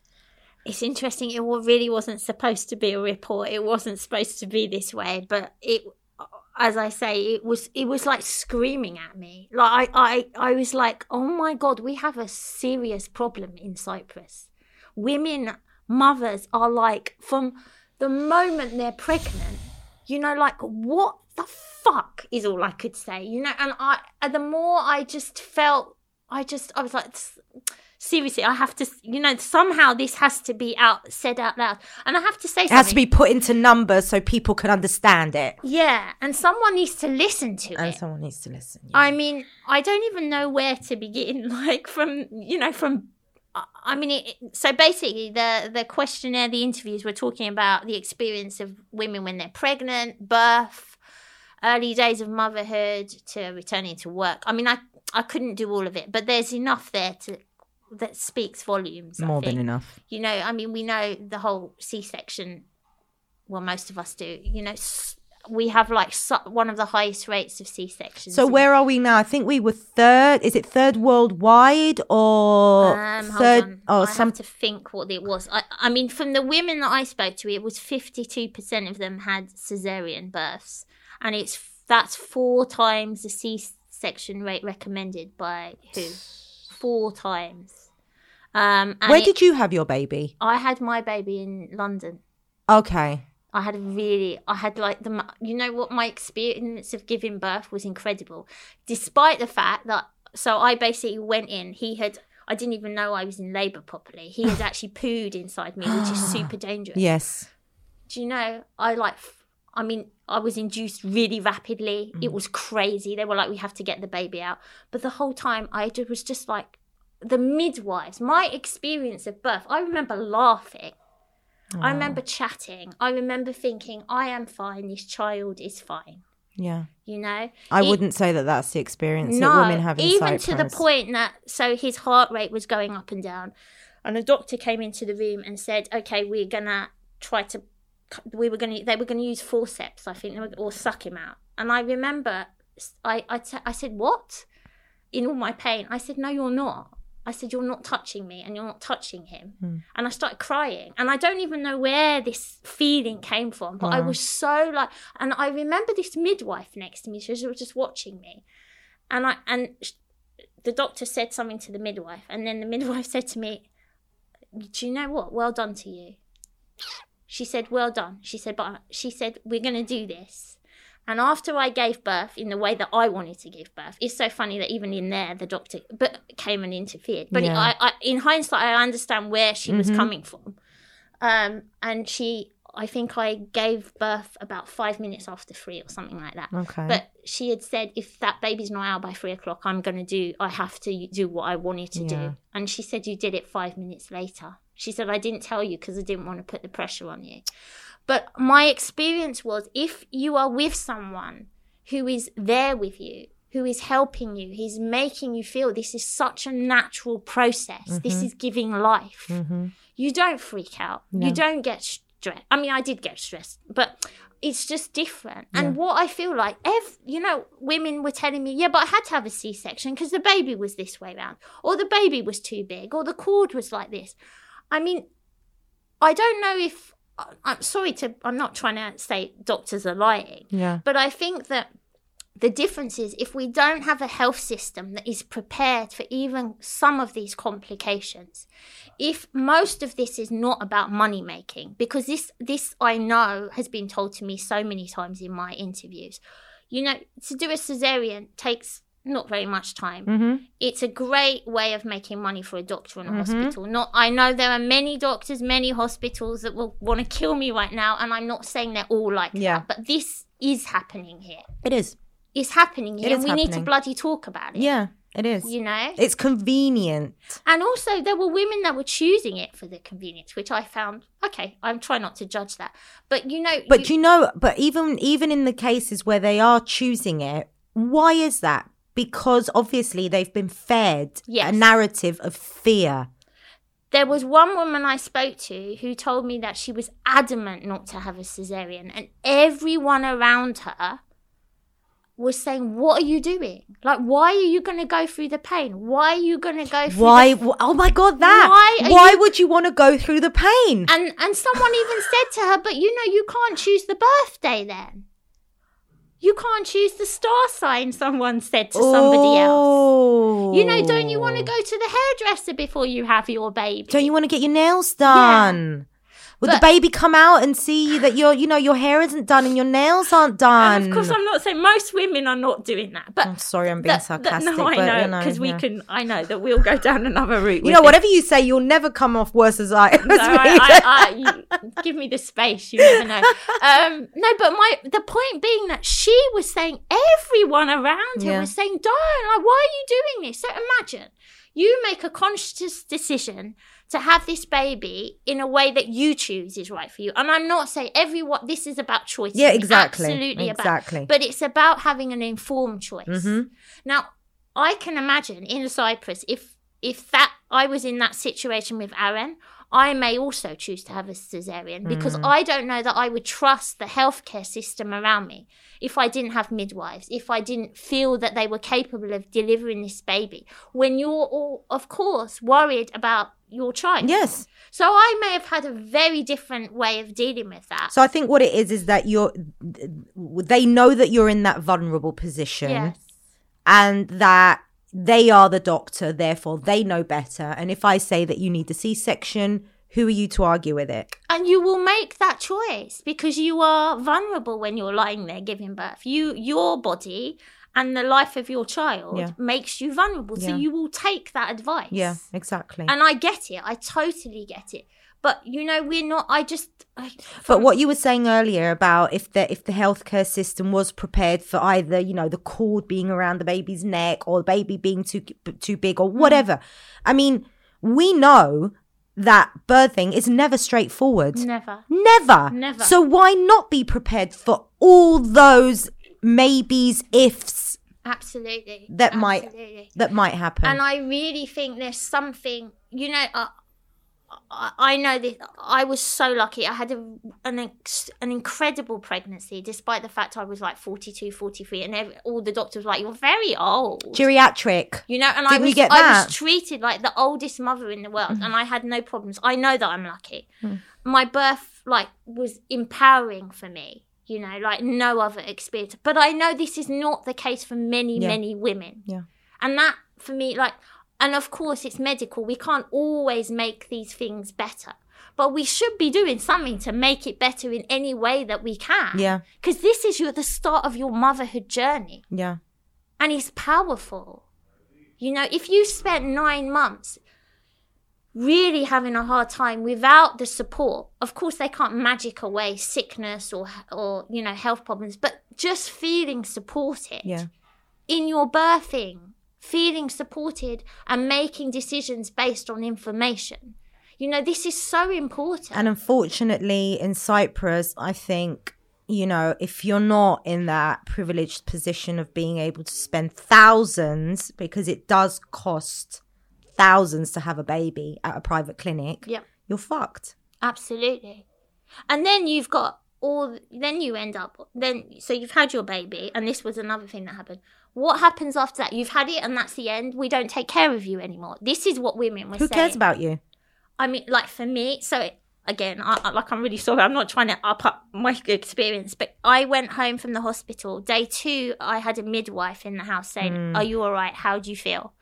It's interesting. It really wasn't supposed to be a report. It wasn't supposed to be this way. But it, as I say, it was. It was like screaming at me. Like I, I, I was like, oh my god, we have a serious problem in Cyprus. Women, mothers are like from the moment they're pregnant. You know, like what the fuck is all I could say. You know, and I, and the more I just felt, I just, I was like. Seriously, I have to, you know, somehow this has to be out said out loud, and I have to say It has to be put into numbers so people can understand it. yeah, and someone needs to listen to And it. And someone needs to listen. yeah. I mean, I don't even know where to begin. Like from, you know, from I- mean, it, so basically, the the questionnaire, the interviews were talking about the experience of women when they're pregnant, birth, early days of motherhood, to returning to work. I mean, I I couldn't do all of it, but there's enough there to that speaks volumes. More than enough. You know, I mean, we know the whole C-section. Well, most of us do. You know, s- we have like su- one of the highest rates of C-sections. So where are we now? I think we were third. Is it third worldwide or Um, third? on. Oh, I some. have to think what it was. I, I mean, from the women that I spoke to, it was fifty-two percent of them had cesarean births, and it's that's four times the C-section rate recommended by who? Four times. Um, and Where it- did you have your baby? I had my baby in London? Okay. I had really, I had like the, you know what, my experience of giving birth was incredible, despite the fact that, so I basically went in, he had, I didn't even know I was in labour properly. He had actually pooed inside me, which is super dangerous. Yes. Do you know, I like, I mean, I was induced really rapidly. It mm. was crazy. They were like, we have to get the baby out. But the whole time, I was just like, the midwives, my experience of birth, I remember laughing. I remember chatting. I remember thinking, I am fine. This child is fine. Yeah. You know, I It- wouldn't say that that's the experience no, that women have in even to the point that so his heart rate was going up and down, and a doctor came into the room and said, "Okay, we're gonna try to, we were gonna, they were gonna use forceps, I think, were, or suck him out." And I remember, I, I, t- I said, "What?" In all my pain, I said, "No, you're not." I said, You're not touching me and you're not touching him. Hmm. And I started crying. And I don't even know where this feeling came from, but I was so like, and I remember this midwife next to me. She was just watching me. And I, and the doctor said something to the midwife. And then the midwife said to me, Do you know what? Well done to you. She said, Well done. She said, But she said, We're going to do this. And after I gave birth in the way that I wanted to give birth, it's so funny that even in there, the doctor but came and interfered. But Yeah. I, I, in hindsight, I understand where she was Mhm. coming from. Um, and she, I think I gave birth about five minutes after three or something like that. Okay. But she had said, if that baby's not out by three o'clock, I'm going to do, I have to do what I wanted to Yeah. do. And she said, you did it five minutes later. She said, I didn't tell you because I didn't want to put the pressure on you. But my experience was if you are with someone who is there with you, who is helping you, he's making you feel this is such a natural process, this is giving life, hmm you don't freak out. No. You don't get stressed. I mean, I did get stressed, but it's just different. And Yeah. what I feel like, ev- you know, women were telling me, yeah, but I had to have a C section because the baby was this way round, or the baby was too big, or the cord was like this. I mean, I don't know if I'm sorry to. I'm not trying to say doctors are lying, Yeah. but I think that the difference is if we don't have a health system that is prepared for even some of these complications, if most of this is not about money making, because this this I know has been told to me so many times in my interviews. You know, to do a cesarean takes not very much time hmm it's a great way of making money for a doctor in a Mhm. hospital. Not, I know there are many doctors, many hospitals that will want to kill me right now, and I'm not saying they're all like Yeah. that, but this is happening here. It is. It's happening here, It and we need to bloody talk about it. Yeah. It is. You know, It's convenient. and also there were women that were choosing it for the convenience, which I found okay. I'm trying not to judge that, but you know, But you know, but even even in the cases where they are choosing it, why is that? Because obviously they've been fed Yes. a narrative of fear. There was one woman I spoke to who told me that she was adamant not to have a cesarean, and everyone around her was saying, "What are you doing? Like, why are you going to go through the pain? Why are you going to go through?" Why? The... Oh my God! That. Why Why, you- would you want to go through the pain? And and someone even said to her, "But you know, you can't choose the birthday then. You can't choose the star sign." Someone said to somebody else. You know, don't you want to Oh. go to the hairdresser before you have your baby? Don't you want to get your nails done? Would But- the baby come out and see that your, you know, your hair isn't done and your nails aren't done? Of course, I'm not saying most women are not doing that, but I'm sorry, I'm being that- that- sarcastic. no, I but, know you know, because we yeah. can. I know that we'll go down another route. You know, whatever you say, you'll never come off worse as I. As No. I, I, I, give me the space. You never know. Um, no, but my the point being that she was saying everyone around her Yeah. was saying, "Don't like, why are you doing this?" So imagine You make a conscious decision to have this baby in a way that you choose is right for you. And I'm not saying every what This is about choice. Yeah, exactly. Absolutely Exactly. about. But it's about having an informed choice. Mhm. Now, I can imagine in Cyprus if if that I was in that situation with Aaron, I may also choose to have a cesarean because Mm. I don't know that I would trust the healthcare system around me if I didn't have midwives, if I didn't feel that they were capable of delivering this baby. When you're all, of course, worried about your child. Yes. So I may have had a very different way of dealing with that. So I think what it is is that you're they know that you're in that vulnerable position yes. and that they are the doctor, therefore they know better. And if I say that you need a C-section, who are you to argue with it? and you will make that choice because you are vulnerable when you're lying there giving birth you your body and the life of your child Yeah. makes you vulnerable so you will take that advice Yeah, exactly. and i get it i totally get it but you know we're not i just I, But what you were saying earlier about if the if the healthcare system was prepared for either you know the cord being around the baby's neck or the baby being too too big or whatever, I mean we know that birthing is never straightforward. never Never. Never. So why not be prepared for all those maybes, ifs absolutely that might that might happen? And I really think there's something, you know, uh, I, know that I was so lucky. I had a, an ex, an incredible pregnancy, despite the fact I was like 42, 43, and every, all the doctors were like, "You're very old." Geriatric. you know, and I was I was treated like the oldest mother in the world, and I had no problems. I know that I'm lucky. Hmm. My birth like was empowering for me. You know, like no other experience. But I know this is not the case for many, Yeah. many women. Yeah. And that for me, like, and of course it's medical. We can't always make these things better. But we should be doing something to make it better in any way that we can. Yeah. Because this is your the start of your motherhood journey. Yeah. And it's powerful. You know, if you spent nine months really having a hard time without the support, of course they can't magic away sickness or or you know health problems, but just feeling supported Yeah. in your birthing, feeling supported and making decisions based on information. You know, this is so important. And unfortunately, in Cyprus, I think, you know, if you're not in that privileged position of being able to spend thousands, because it does cost thousands to have a baby at a private clinic, Yep. you're fucked. Absolutely. And then you've got all, then you end up, then, so you've had your baby, and this was another thing that happened. What happens after that? You've had it, and that's the end. We don't take care of you anymore. This is what women were saying. Who saying. cares about you? I mean, like for me, so again, I, I- like I'm really sorry. I'm not trying to up up my experience, but I went home from the hospital. Day two, I had a midwife in the house saying, hmm. "Are you all right? How do you feel?"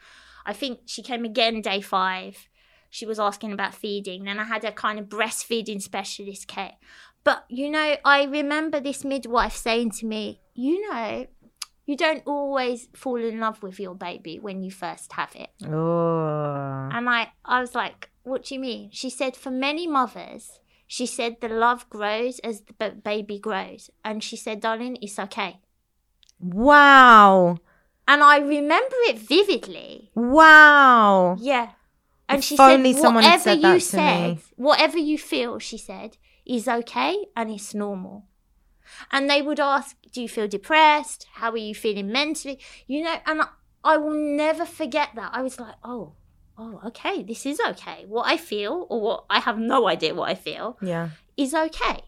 I think she came again day five. She was asking about feeding. Then I had a kind of breastfeeding specialist, Kate. But you know, I remember this midwife saying to me, "You know." You don't always fall in love with your baby when you first have it. Oh. And I, I was like, what do you mean? She said, for many mothers, she said the love grows as the b- baby grows. And she said, darling, it's okay. Wow. And I remember it vividly. Wow. Yeah. And If she said, whatever said you said, me. whatever you feel, she said, is okay and it's normal. And they would ask, do you feel depressed? How are you feeling mentally? You know, and I, I will never forget that. I was like, oh, oh, okay, this is okay. What I feel, or what I have no idea what I feel, Yeah. is okay.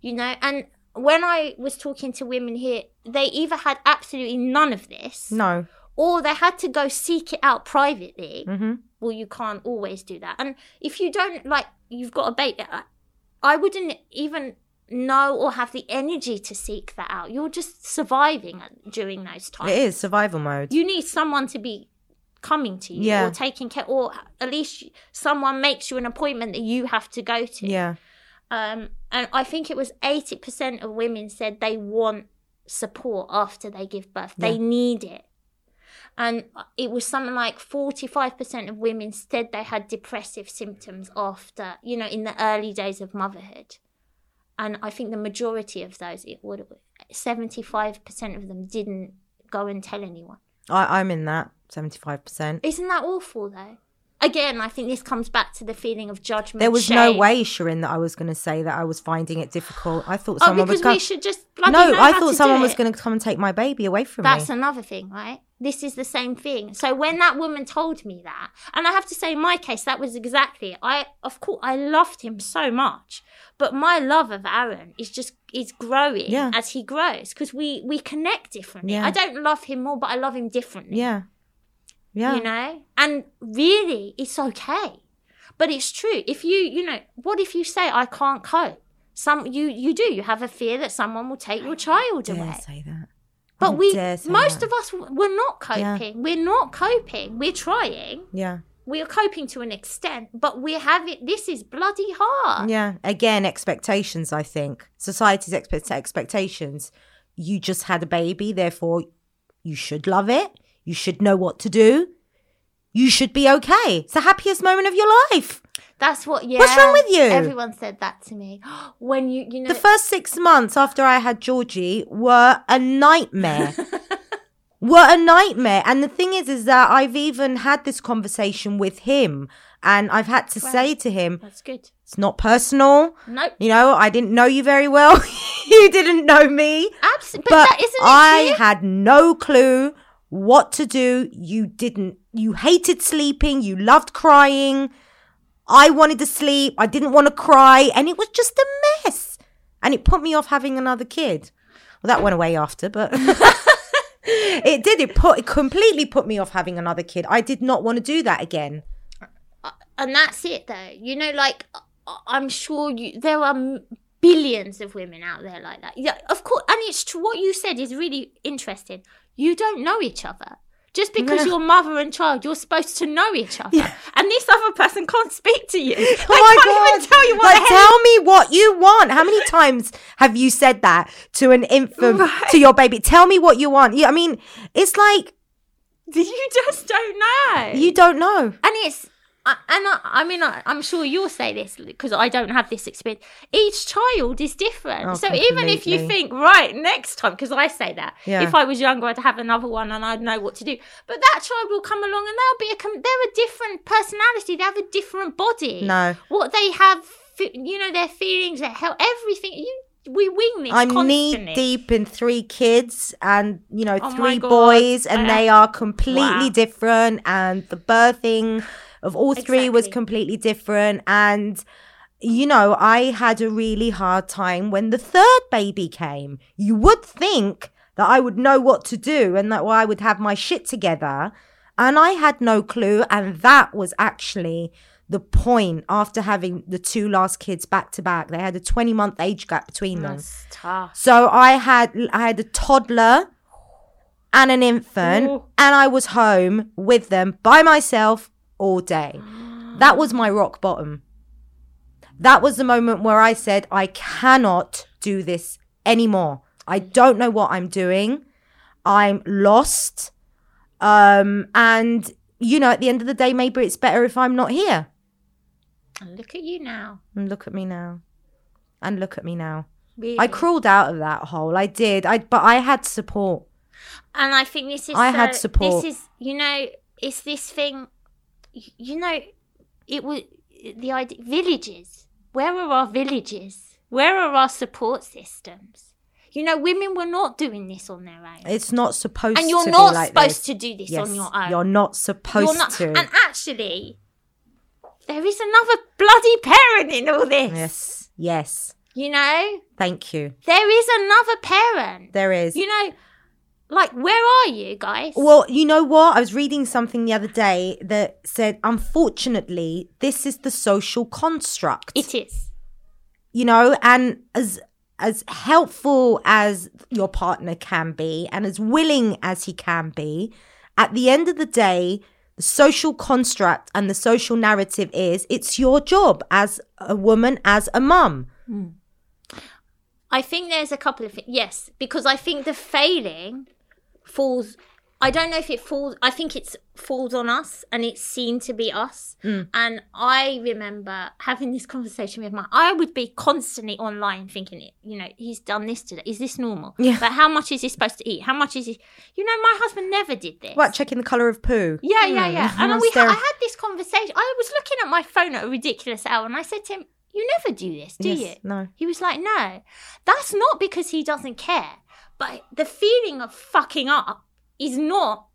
You know, and when I was talking to women here, they either had absolutely none of this, No. or they had to go seek it out privately. Mm-hmm. Well, you can't always do that. And if you don't like, you've got a baby. I- I wouldn't even know or have the energy to seek that out. You're just surviving during those times. It is survival mode. You need someone to be coming to you Yeah. or taking care, or at least someone makes you an appointment that you have to go to. yeah. Um, and I think it was 80% of women said they want support after they give birth. They need it. And it was something like 45% of women said they had depressive symptoms after, you know, in the early days of motherhood. And I think the majority of those, it would 75% of them didn't go and tell anyone. I, I'm in that. 75%. Isn't that awful though? Again, I think this comes back to the feeling of judgment. There was no way, Shirin, that I was going to say that I was finding it difficult. I thought Oh, someone was going we should just No, I thought to someone was going to come and take my baby away from That's me. That's another thing, right? This is the same thing. So when that woman told me that, and I have to say, in my case, that was exactly. it. I of course I loved him so much, but my love of Aaron is just is growing Yeah. as he grows because we we connect differently. Yeah. I don't love him more, but I love him differently. yeah. Yeah. you know and really it's okay but it's true if you you know what if you say i can't cope some you you do you have a fear that someone will take your child away say that. but I we most that. of us we're not Yeah. coping we're not coping we're trying Yeah. we're coping to an extent but we're having this is bloody hard Yeah. Again, expectations, I think. Society's expect- expectations. You just had a baby, therefore you should love it. You should know what to do. You should be okay. It's the happiest moment of your life. that's what yeah What's wrong with you? everyone said that to me when you you know The first six months after I had Georgie were a nightmare. were a nightmare. And the thing is, is that I've even had this conversation with him, and I've had to say to him, that's good it's not personal. nope You know, I didn't know you very well. you didn't know me. absolutely but, But that isn't I had no clue what to do. You didn't, you hated sleeping. You loved crying. I wanted to sleep. I didn't want to cry. And it was just a mess. And it put me off having another kid. Well, that went away after, but it did. It put, it completely put me off having another kid. I did not want to do that again. Uh, and that's it though you know like i'm sure you there are billions of women out there like that yeah of course and it's what you said is really interesting you don't know each other just because Yeah. you're mother and child you're supposed to know each other and this other person can't speak to you oh they Oh my can't god! even tell you what like, tell me what you want. How many times have you said that to an infant, Right. to your baby? Tell me what you want. Yeah, I mean, it's like you just don't know you don't know. and it's I- and I, I mean, I, I'm sure you'll say this because I don't have this experience. Each child is different. Oh, so even if you think, right, next time, because I say that, Yeah. if I was younger, I'd have another one and I'd know what to do. But that child will come along and they'll be a, they're a different personality. They have a different body. No. What they have, you know, their feelings, their health, everything. You, we wing this I'm constantly. knee deep in three kids and you know Oh three boys, and I- they are completely Wow. different. And the birthing of all three was completely different. And you know, I had a really hard time when the third baby came. You would think that I would know what to do and that I would have my shit together. And I had no clue. And that was actually the point after having the two last kids back to back. They had a 20 month age gap between them. Tough. So I had I had a toddler and an infant Ooh. and I was home with them by myself all day. That was my rock bottom. That was the moment where I said I cannot do this anymore. I don't know what I'm doing. I'm lost. Um and you know at the end of the day maybe it's better if I'm not here. And look at you now. And look at me now. And look at me now. Really. I crawled out of that hole. I did. I but I had support. And I think this is. I had support. This is, you know, it's this thing. You know, it was the idea. Villages. Where are our villages? Where are our support systems? You know, women were not doing this on their own, It's not supposed to. and you're not like supposed this. to do this Yes, on your own. You're not supposed You're not- to. And actually, there is another bloody parent in all this. yes. Yes. You know, Thank you. there is another parent. There is. You know, like where are you guys? well, you know what? I was reading something the other day that said, unfortunately, this is the social construct. it is. you know, and as as helpful as your partner can be and as willing as he can be, at the end of the day, the social construct and the social narrative is it's your job as a woman, as a mum. Hmm. I think there's a couple of things. Yes, because I think the failing falls I don't know if it falls. I think it's falls on us, and it's seen to be us. Mm. And I remember having this conversation with my. I would be constantly online thinking, you know, he's done this today. Is this normal? Yeah. But how much is he supposed to eat? How much is he? You know, my husband never did this. What, checking the colour of poo? Yeah, yeah, yeah. And we ha- I had this conversation. I was looking at my phone at a ridiculous hour, and I said to him, "You never do this, do Yes, you?" No. He was like, "No, that's not because he doesn't care, but the feeling of fucking up is not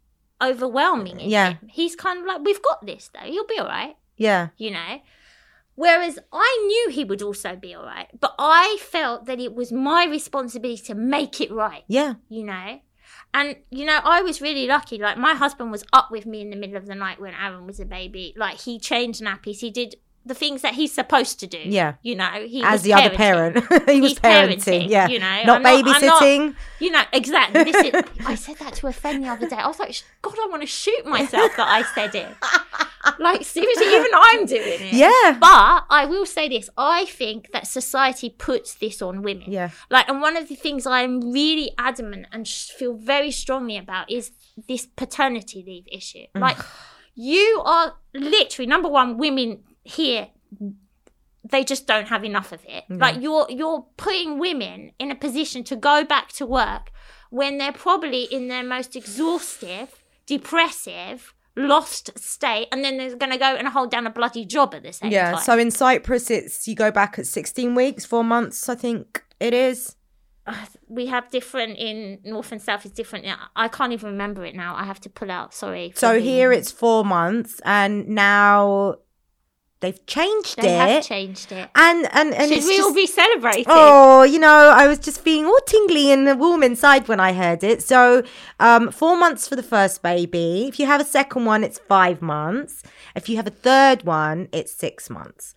overwhelming." Yeah. him. he's kind of like, "We've got this, though. He'll be all right," Yeah. you know. Whereas I knew he would also be all right, but I felt that it was my responsibility to make it right Yeah. you know. And you know, I was really lucky. Like my husband was up with me in the middle of the night when Aaron was a baby. Like he changed nappies, he did the things that he's supposed to do. Yeah. you know, he As was the other parent. he was parenting. parenting, Yeah. you know, Not I'm not- not- babysitting. You know exactly. This is, I said that to a friend the other day. I was like, God, I want to shoot myself that I said it. Like seriously, even I'm doing it. Yeah. But I will say this: I think that society puts this on women. Yeah. Like, and one of the things I'm really adamant and sh- feel very strongly about is this paternity leave issue. Mm. Like, you are literally number one, women here. They just don't have enough of it. Like you're you're putting women in a position to go back to work when they're probably in their most exhaustive, depressive, lost state, and then they're going to go and hold down a bloody job at the same time. Yeah. time. So in Cyprus, it's you go back at 16 weeks, four months, I think it is. Uh, we have different in north and south is different. I can't even remember it now. I have to pull out. Sorry. So the- here it's four months, and now they've changed it. they have changed it. and and and Should it's we all be celebrating? Oh, you know, I was just feeling all tingly and warm inside when I heard it. So, um, four months for the first baby. If you have a second one, it's five months. If you have a third one, it's six months.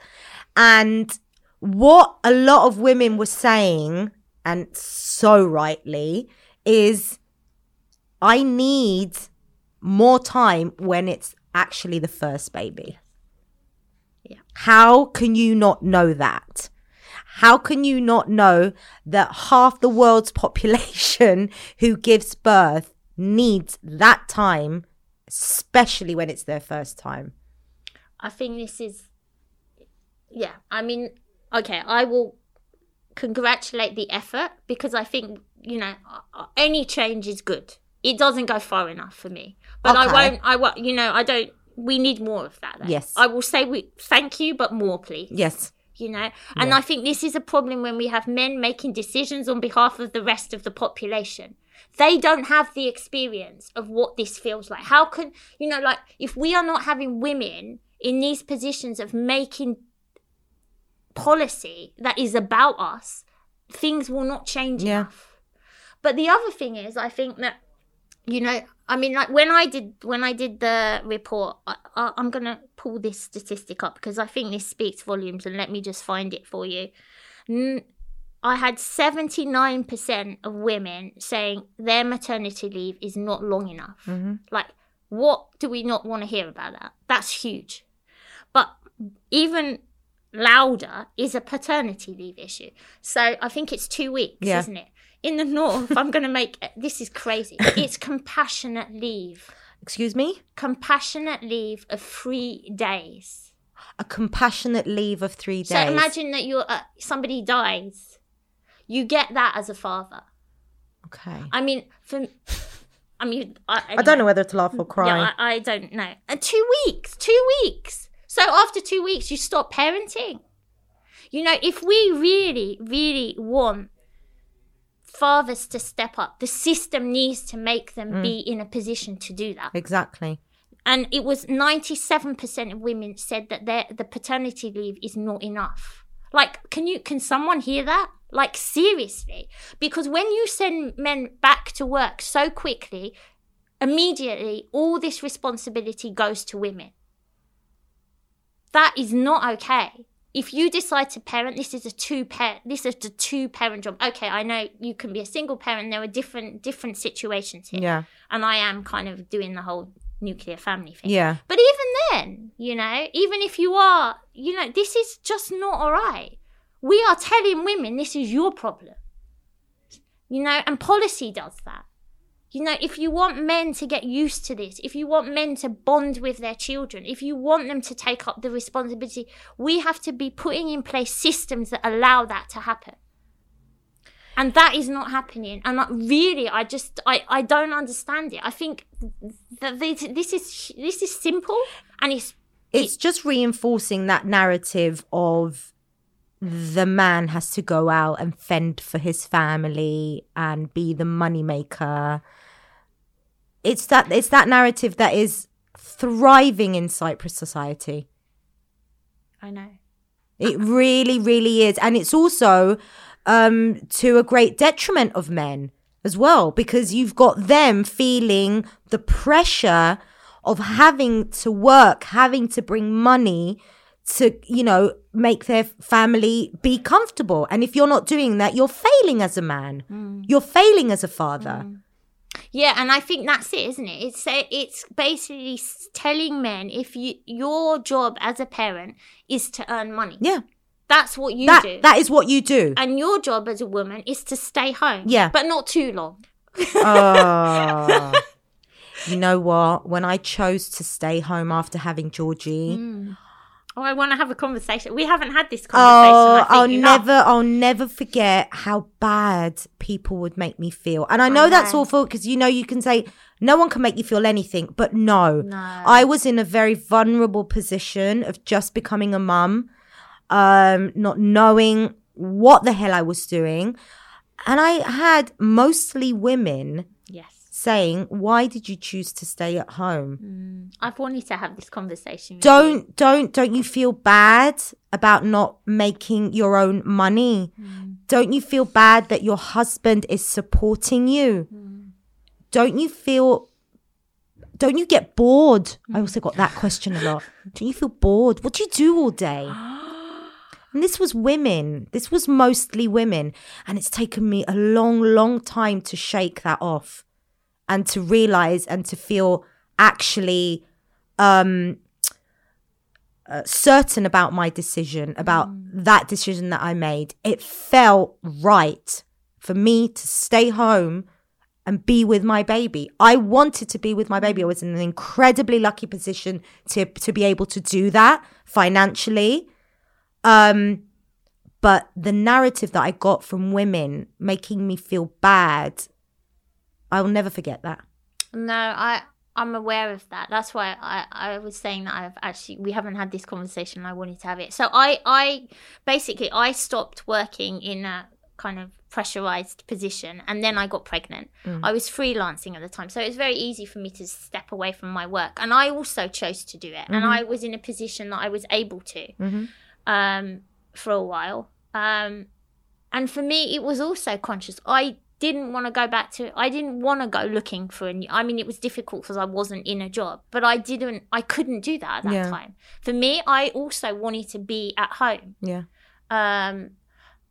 And what a lot of women were saying, and so rightly, is I need more time when it's actually the first baby. How can you not know that? How can you not know that half the world's population who gives birth needs that time, especially when it's their first time? I think this is. Yeah, I mean, okay, I will congratulate the effort because I think you know any change is good. It doesn't go far enough for me, but I won't. I won't. You know, I don't. We need more of that. Though. Yes. I will say we thank you, but more, please. Yes. you know and i think this is a problem when we have men making decisions on behalf of the rest of the population they don't have the experience of what this feels like how can you know like if we are not having women in these positions of making policy that is about us things will not change Yeah. enough but the other thing is i think that you know i mean like when i did when i did the report I, I, i'm gonna pull this statistic up because i think this speaks volumes and let me just find it for you. N- i had 79% of women saying their maternity leave is not long enough. Mm-hmm. Like what do we not want to hear about that? That's huge. But even louder is a paternity leave issue. So i think it's two weeks Yeah. isn't it in the north i'm going to make this is crazy it's compassionate leave Excuse me? compassionate leave of three days A compassionate leave of three days. so imagine that you're uh, somebody dies you get that as a father Okay. i mean for i mean i, I don't know whether to laugh or cry. Yeah, I, I don't know. And two weeks, two weeks. So after two weeks, you stop parenting. You know, if we really, really want fathers to step up, the system needs to make them Mm. be in a position to do that. exactly. And it was 97% of women said that their the paternity leave is not enough. Like, can you can someone hear that? Like seriously. Because when you send men back to work so quickly, immediately all this responsibility goes to women. That is not okay. If you decide to parent, this is a two parent this is a two parent job. Okay, I know you can be a single parent, there are different different situations here. Yeah. And I am kind of doing the whole nuclear family thing. Yeah. But even then, you know, even if you are, you know, this is just not all right. We are telling women this is your problem. You know, and policy does that. You know, if you want men to get used to this, if you want men to bond with their children, if you want them to take up the responsibility, we have to be putting in place systems that allow that to happen. And that is not happening. And really, I just, I, I don't understand it. I think that this, this is, this is simple and it's, it's just reinforcing that narrative of the man has to go out and fend for his family and be the moneymaker it's that it's that narrative that is thriving in Cyprus society. I know. It really, really is. And it's also um, to a great detriment of men as well, because you've got them feeling the pressure of having to work, having to bring money to, you know, make their family be comfortable. And if you're not doing that, you're failing as a man. Mm. You're failing as a father. Mm. Yeah, and I think that's it, isn't it? It's it's basically telling men if you your job as a parent is to earn money. Yeah. That's what you that, do. That is what you do. And your job as a woman is to stay home. Yeah. But not too long. oh. you know what? When I chose to stay home after having Georgie, mm. Oh, I want to have a conversation. We haven't had this conversation. Oh, I'll enough. never, I'll never forget how bad people would make me feel. And I know, know. that's awful because you know you can say no one can make you feel anything, but no, no. I was in a very vulnerable position of just becoming a mum, um, not knowing what the hell I was doing, and I had mostly women saying, "Why did you choose to stay at home?" Mm. I've wanted to have this conversation. don't you. don't don't you feel bad about not making your own money? Mm. Don't you feel bad that your husband is supporting you? Mm. Don't you feel don't you get bored? I also got that question a lot. Don't you feel bored? What do you do all day? And this was women. This was mostly women. And it's taken me a long, long time to shake that off and to realize and to feel actually um, uh, certain about my decision, about mm. that decision that I made. It felt right for me to stay home and be with my baby. I wanted to be with my baby. I was in an incredibly lucky position to to be able to do that financially. Um but the narrative that I got from women making me feel bad I will never forget that. No, I I'm aware of that. That's why I, I was saying that I've actually we haven't had this conversation. I wanted to have it. So I I basically I stopped working in a kind of pressurized position and then I got pregnant. Mm. I was freelancing at the time. So it was very easy for me to step away from my work. And I also chose to do it. Mm-hmm. And I was in a position that I was able to mm-hmm. um, for a while. Um, and for me, it was also conscious. I didn't want to go back to I didn't want to go looking for a new I mean it was difficult because I wasn't in a job but I didn't I couldn't do that at that yeah. time. For me I also wanted to be at home. Yeah. Um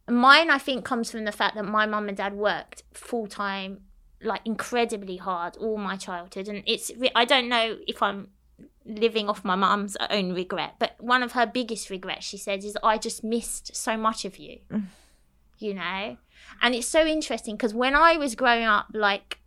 mine I think comes from the fact that my mum and dad worked full time like incredibly hard all my childhood and it's I don't know if I'm living off my mum's own regret but one of her biggest regrets she said is I just missed so much of you. Mm. you know and it's so interesting because when I was growing up, like,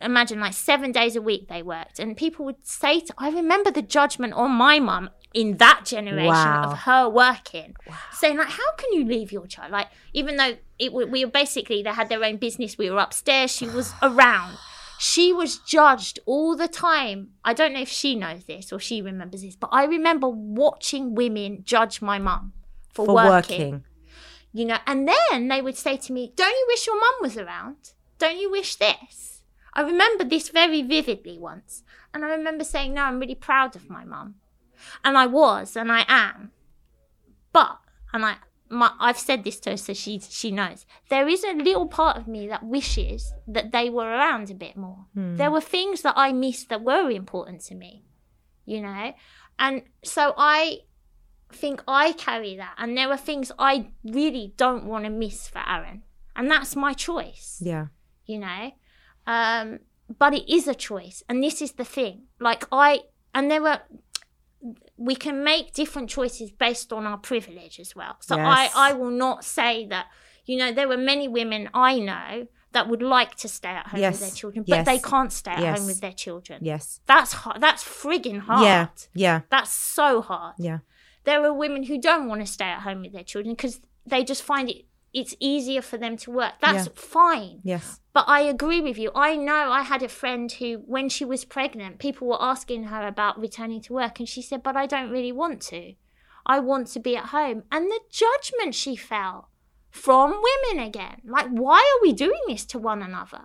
imagine like seven days a week they worked. And people would say, to, I remember the judgment on my mum in that generation wow. of her working, wow. saying, like, how can you leave your child? Like, even though it we were basically, they had their own business, we were upstairs, she was around. She was judged all the time. I don't know if she knows this or she remembers this, but I remember watching women judge my mum for, for working. working you know, and then they would say to me, Don't you wish your mum was around? Don't you wish this? I remember this very vividly once. And I remember saying, No, I'm really proud of my mum. And I was, and I am. But, and I, my, I've said this to her so she, she knows, there is a little part of me that wishes that they were around a bit more. Hmm. There were things that I missed that were important to me, you know? And so I, think I carry that. And there are things I really don't want to miss for Aaron. And that's my choice. Yeah. You know? Um, but it is a choice. And this is the thing. Like, I, and there were, we can make different choices based on our privilege as well. So yes. I, I will not say that, you know, there were many women I know that would like to stay at home Yes. with their children, but Yes. they can't stay at Yes. home with their children. Yes. That's hard. That's frigging hard. Yeah. Yeah. That's so hard. Yeah. There are women who don't want to stay at home with their children because they just find it it's easier for them to work. That's Yeah. fine. Yes. But I agree with you. I know I had a friend who, when she was pregnant, people were asking her about returning to work, and she said, But I don't really want to. I want to be at home. And the judgment she felt from women again like, why are we doing this to one another?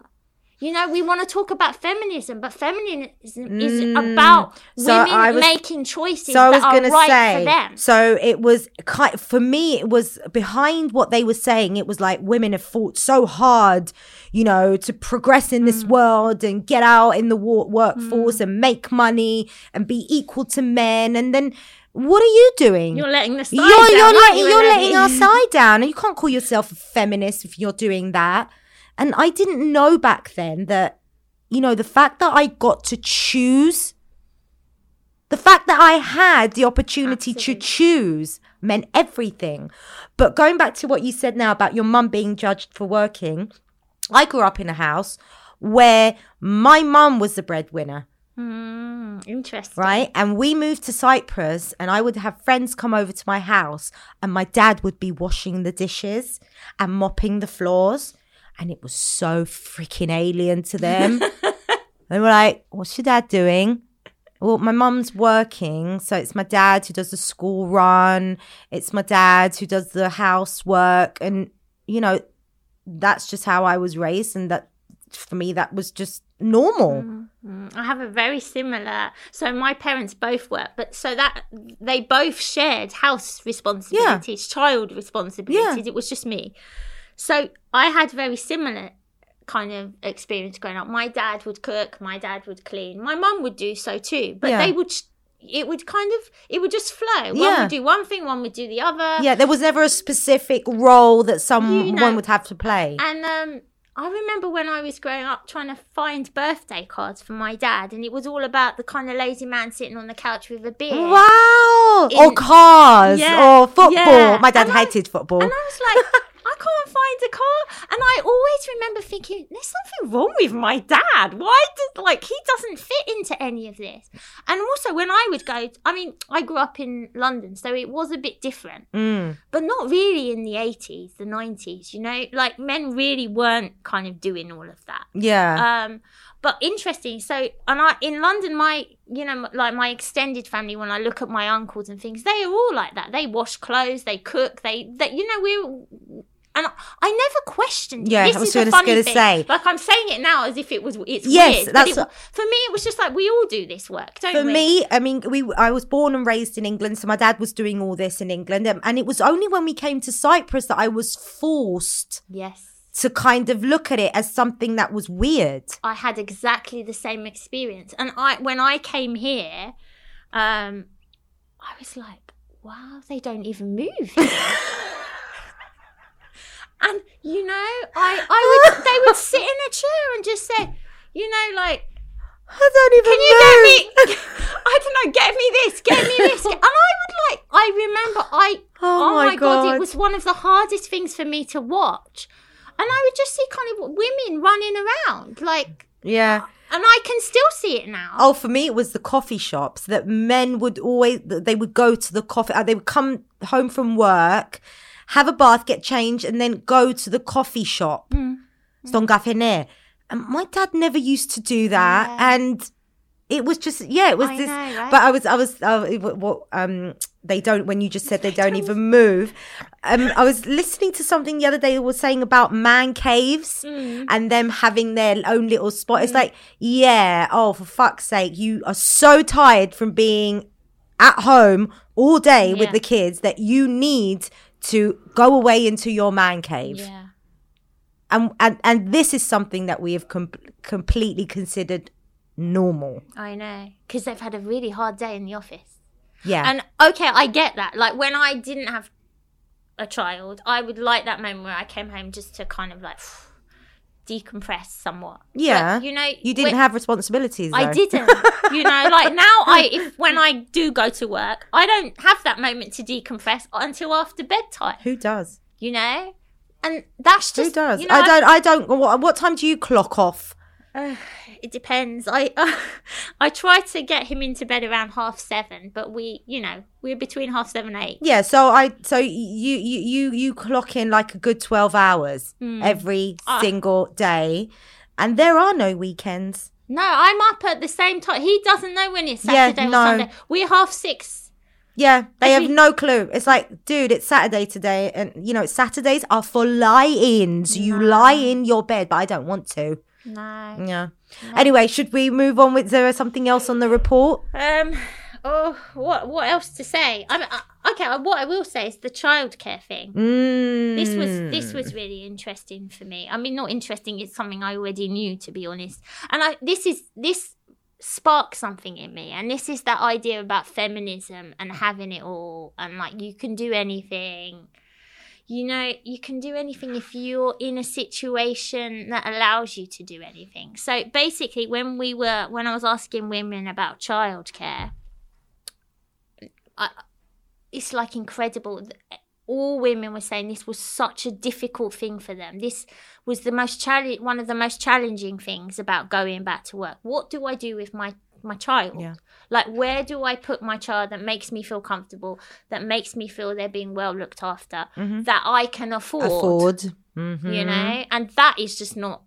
You know, we want to talk about feminism, but feminism is Mm. about So women was- making choices So I was that are going to right say, for them. so it was kind for me. It was behind what they were saying. It was like women have fought so hard, you know, to progress in Mm. this world and get out in the wo- workforce and make money and be equal to men. And then, what are you doing? You're letting the side you're, down, you're, letting, you, you're letting our side down, and you can't call yourself a feminist if you're doing that. And I didn't know back then that, you know, the fact that I got to choose, the fact that I had the opportunity to choose meant everything. But going back to what you said now about your mum being judged for working, I grew up in a house where my mum was the breadwinner Mm, interesting. right? And we moved to Cyprus, and I would have friends come over to my house, and my dad would be washing the dishes and mopping the floors, and it was so freaking alien to them. they were like, "What's your dad doing?" Well, my mum's working, so it's my dad who does the school run. It's my dad who does the housework, and you know, that's just how I was raised, and that for me, that was just normal. Mm, I have a very similar. So my parents both work, but so that they both shared house responsibilities, child responsibilities. It was just me. So I had very similar kind of experience growing up. My dad would cook, my dad would clean, my mum would do so too. But Yeah. they would. It would kind of. It would just flow. One Yeah. would do one thing, one would do the other. Yeah, there was never a specific role that someone You know- would have to play. And um, I remember when I was growing up trying to find birthday cards for my dad, and it was all about the kind of lazy man sitting on the couch with a beer. Wow! In- or cars, Yeah, or football. yeah. My dad And I- hated football. And I was like, I can't find a car. And I always remember thinking, there's something wrong with my dad. Why did, like, he doesn't fit into any of this. And also, when I would go, I mean, I grew up in London, so it was a bit different, Mm. but not really in the 80s, the 90s, you know? Like, men really weren't kind of doing all of that. Yeah. Um, but interesting. So, and I in London, my you know, like my extended family. When I look at my uncles and things, they are all like that. They wash clothes, they cook, they, they you know, we. And I- never questioned. Yeah, this I was just funny gonna say. Like I'm saying it now as if it was. It's Yes, weird. that's it, for me. It was just like we all do this work, don't For we? me, I mean, we I was born and raised in England, so my dad was doing all this in England, and, and it was only when we came to Cyprus that I was forced yes. to kind of look at it as something that was weird. I had exactly the same experience. And I when I came here, um, I was like, wow, they don't even move. and you know, I I would they would sit in a chair and just say, you know, like, I don't even can you know. get me I don't know, get me this, get me this. And I would like I remember I Oh my god, God. it was one of the hardest things for me to watch. And I would just see kind of women running around, like Yeah. and I can still see it now. Oh, for me, it was the coffee shops that men would always, they would go to the coffee, uh, they would come home from work, have a bath, get changed, and then go to the coffee shop. Mm. mm. And my dad never used to do that. Yeah. And it was just yeah, it was I this. Know, right? But I was I was uh, what um they don't when you just said they don't even move. Um, I was listening to something the other day that was saying about man caves mm. and them having their own little spot. It's mm. like yeah, oh for fuck's sake, you are so tired from being at home all day yeah. with the kids that you need to go away into your man cave. Yeah. And, and, and this is something that we have com- completely considered normal. I know. Because they've had a really hard day in the office. Yeah. And okay, I get that. Like when I didn't have a child, I would like that moment where I came home just to kind of like decompress somewhat. yeah. But, you know, you didn't when- have responsibilities. I didn't. you know, like now I if when I do go to work, I don't have that moment to decompress until after bedtime. Who does? You know? and that's just Who does? you know, I don't. I don't. What, what time do you clock off? it depends. I I try to get him into bed around half seven, but we, you know, we're between half seven and eight. Yeah. So I. So you you you you clock in like a good twelve hours Hmm. every Ah. single day, and there are no weekends. No, I'm up at the same time. He doesn't know when it's Yeah, Saturday or no. Sunday. We're half six. Yeah, they have no clue. It's like, dude, it's Saturday today, and you know, Saturdays are for lie-ins. You lie in your bed, but I don't want to. No. Yeah. Anyway, should we move on with there something else on the report? Um. Oh, what what else to say? I mean, uh, okay. What I will say is the childcare thing. Mm. This was this was really interesting for me. I mean, not interesting. It's something I already knew, to be honest. And I this is this sparked something in me, and this is that idea about feminism and having it all, and like you can do anything. You know, you can do anything if you're in a situation that allows you to do anything. So basically, when we were when I was asking women about childcare, I, it's like incredible all women were saying this was such a difficult thing for them. This was the most challenge, one of the most challenging things about going back to work. What do I do with my my child? Yeah. Like, where do I put my child that makes me feel comfortable, that makes me feel they're being well looked after, that I can afford? afford. Mhm. You know, and that is just not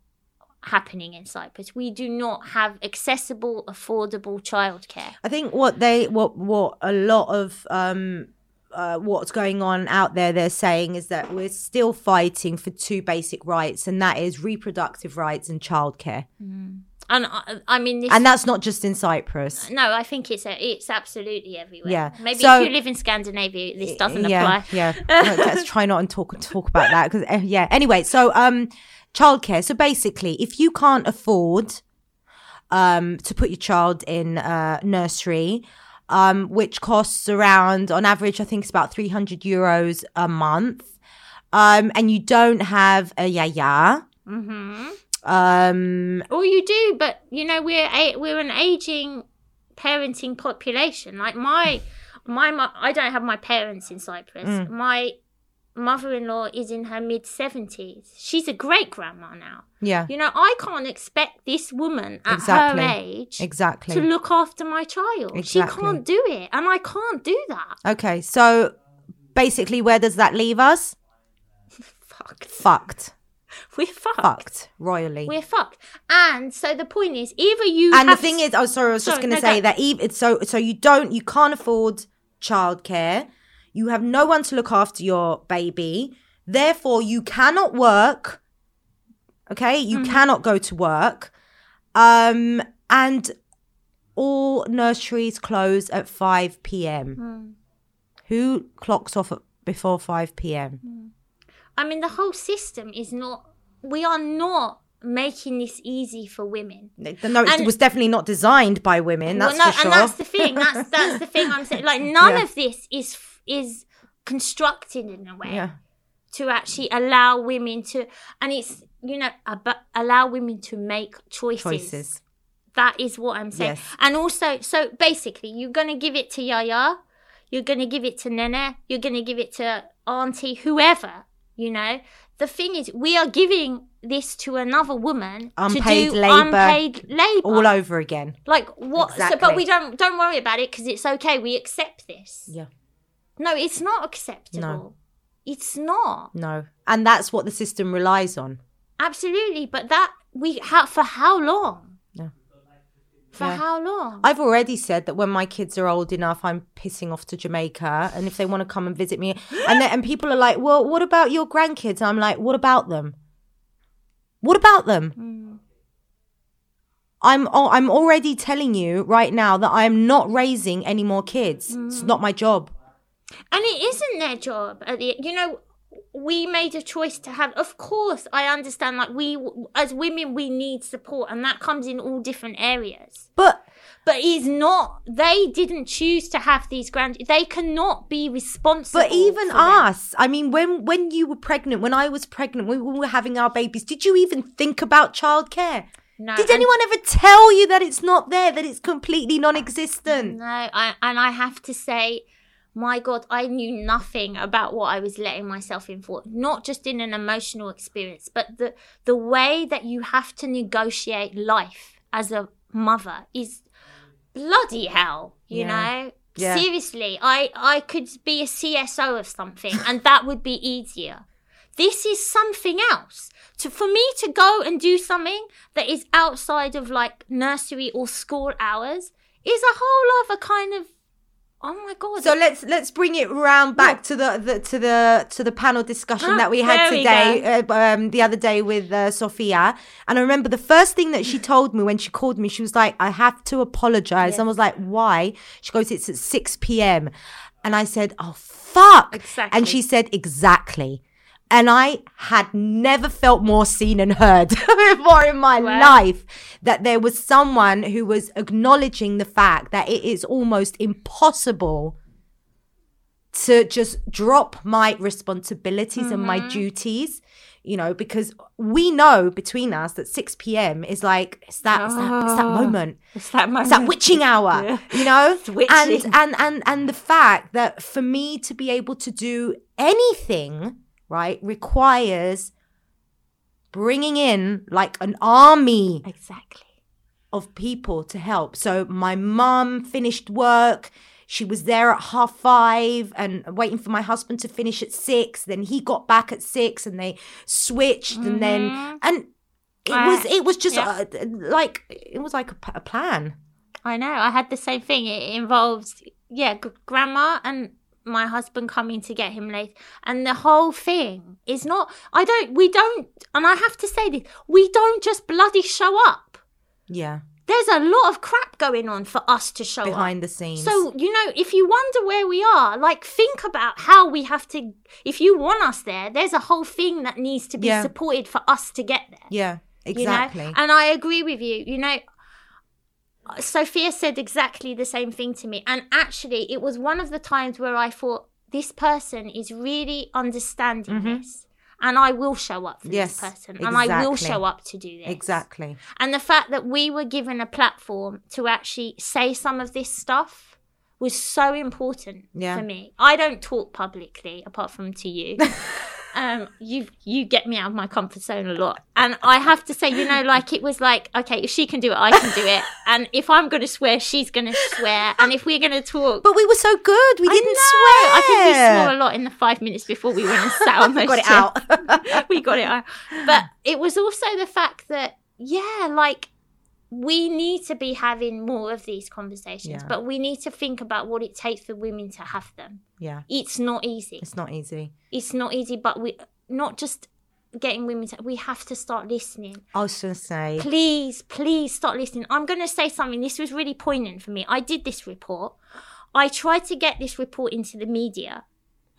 happening in Cyprus. We do not have accessible, affordable childcare. I think what they what what a lot of um uh, what's going on out there they're saying is that we're still fighting for two basic rights and that is reproductive rights and childcare And I, I mean, this and that's not just in Cyprus No, I think it's a, it's absolutely everywhere. Yeah. Maybe So- if you live in Scandinavia, this doesn't yeah, apply. Yeah, No, let's try not and talk talk about that because yeah. Anyway, so um, childcare. So basically, if you can't afford um to put your child in uh nursery, um, which costs around on average, I think it's about three hundred euros a month, um, and you don't have a yaya, hmm um, Or you do, but you know we're a, we're an aging parenting population. Like my my mo- I don't have my parents in Cyprus. Mm. My mother-in-law is in her mid seventies. She's a great grandma now. yeah, You know, I can't expect this woman at Exactly. her age exactly. to look after my child. Exactly. She can't do it, and I can't do that. Okay, so basically, where does that leave us? Fuck, Fucked, we're fucked. fucked royally. We're fucked. And so the point is, either you and the thing is, oh, sorry, I was just going to no, say go. that even so, so you don't, you can't afford childcare. You have no one to look after your baby. Therefore, you cannot work. Okay, you Mm-hmm. cannot go to work. Um, and all nurseries close at five p.m. Hmm. Who clocks off at, before five p.m.? I mean, the whole system is not. We are not making this easy for women. No, it And- was definitely not designed by women. That's well, no, for sure. and that's the thing. That's that's the thing I'm saying. Like none Yeah. of this is is constructed in a way yeah. to actually allow women to, and it's you know ab- allow women to make choices. Choices. That is what I'm saying. Yes. And also, so basically, you're gonna give it to Yaya, you're gonna give it to Nene, you're gonna give it to Auntie, whoever. You know, the thing is, we are giving this to another woman Unpaid to do labour. unpaid labor. All over again. Like what? So, but we don't don't worry about it because it's okay. We accept this. Yeah. No, it's not acceptable. No. It's not No. And that's what the system relies on. absolutely. But that we how for how long? For Yeah. how long? I've already said that when my kids are old enough, I'm pissing off to Jamaica. And if they want to come and visit me, and then, and people are like, well, what about your grandkids? And I'm like, what about them? What about them? Mm. I'm oh, I'm already telling you right now that I am not raising any more kids. It's not my job. And it isn't their job. At the, you know, we made a choice to have. Of course, I understand. Like we, as women, we need support, and that comes in all different areas. But But it's not. They didn't choose to have these grand. They cannot be responsible. but even them. us, I mean, when when you were pregnant, when I was pregnant, when we were having our babies, did you even think about childcare? No, Did and- anyone ever tell you that it's not there, that it's completely non existent? No, I, and I have to say, my God, I knew nothing about what I was letting myself in for. Not just in an emotional experience, but the the way that you have to negotiate life as a mother is bloody hell. You Yeah. know. Yeah. Seriously, I I could be a CSO of something, and that would be easier. This is something else. To for me to go and do something that is outside of like nursery or school hours is a whole other kind of. Oh my god! So let's let's bring it round back to the, the to the to the panel discussion Ah, that we had there we today, uh, um, the other day with uh, Sophia. And I remember the first thing that she told me when she called me, she was like, "I have to apologize." I was like, "Why?" She goes, "It's at six p.m." And I said, "Oh fuck!" Exactly. And she said, "Exactly." And I had never felt more seen and heard before in my Wow. life that there was someone who was acknowledging the fact that it is almost impossible to just drop my responsibilities and my mm-hmm. duties, you know, because we know between us that 6 p.m. is like, it's that, it's that, it's that Oh. moment. it's that moment. It's that witching hour, Yeah. you know, It's witching. and and and and the fact that for me to be able to do anything, right, requires bringing in like an army exactly. of people to help. So my mum finished work. She was there at half five and waiting for my husband to finish at six. Then he got back at six and they switched and then and it Uh, was it was just yeah. uh, like it was like a plan. I know. I had the same thing. It involves, yeah, grandma and my husband coming to get him late. And the whole thing is not, I don't, we don't, and I have to say this, we don't just bloody show up. Yeah, There's a lot of crap going on for us to show up. behind the scenes. So, you know, if you wonder where we are, like think about how we have to, if you want us there, there's a whole thing that needs to be Yeah. supported for us to get there yeah, exactly. you know and i agree with you you know sophia said exactly the same thing to me and actually it was one of the times where i thought this person is really understanding this and i will show up for Mm-hmm. Yes, this person and i will show up to do this exactly. and the fact that we were given a platform to actually say some of this stuff was so important Yeah. for me. I don't talk publicly apart from to you. um, you you get me out of my comfort zone a lot, and I have to say, you know, like it was like, okay, if she can do it, I can do it, and if I'm going to swear, she's going to swear, and if we're going to talk. But we were so good. We I didn't know. swear. I think we swore a lot in the five minutes before we went and sat on those Got it out. we got it out. But it was also the fact that, yeah, like we need to be having more of these conversations, Yeah. but we need to think about what it takes for women to have them. yeah, It's not easy. it's not easy. It's not easy, but we not just getting women to, we have to start listening. I was gonna say, Please, please start listening. I'm going to say something. This was really poignant for me. I did this report. I tried to get this report into the media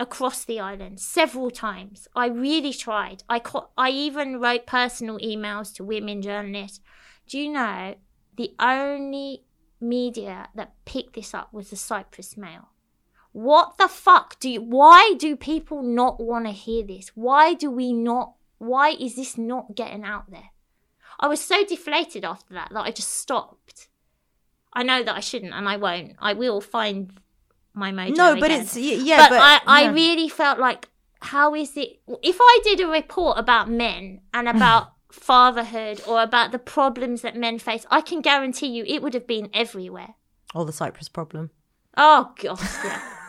across the island several times. I really tried. I co- I even wrote personal emails to women journalists. Do you know the only media that picked this up was the Cyprus Mail? What the fuck do you, why do people not want to hear this? Why do we not why is this not getting out there? I was so deflated after that that I just stopped. I know that I shouldn't and I won't. I will find my mojo. no, but again. it's yeah, but, but, I, I really felt like how is it if I did a report about men and about fatherhood or about the problems that men face, I can guarantee you it would have been everywhere. Or the Cyprus problem. Oh gosh, yeah.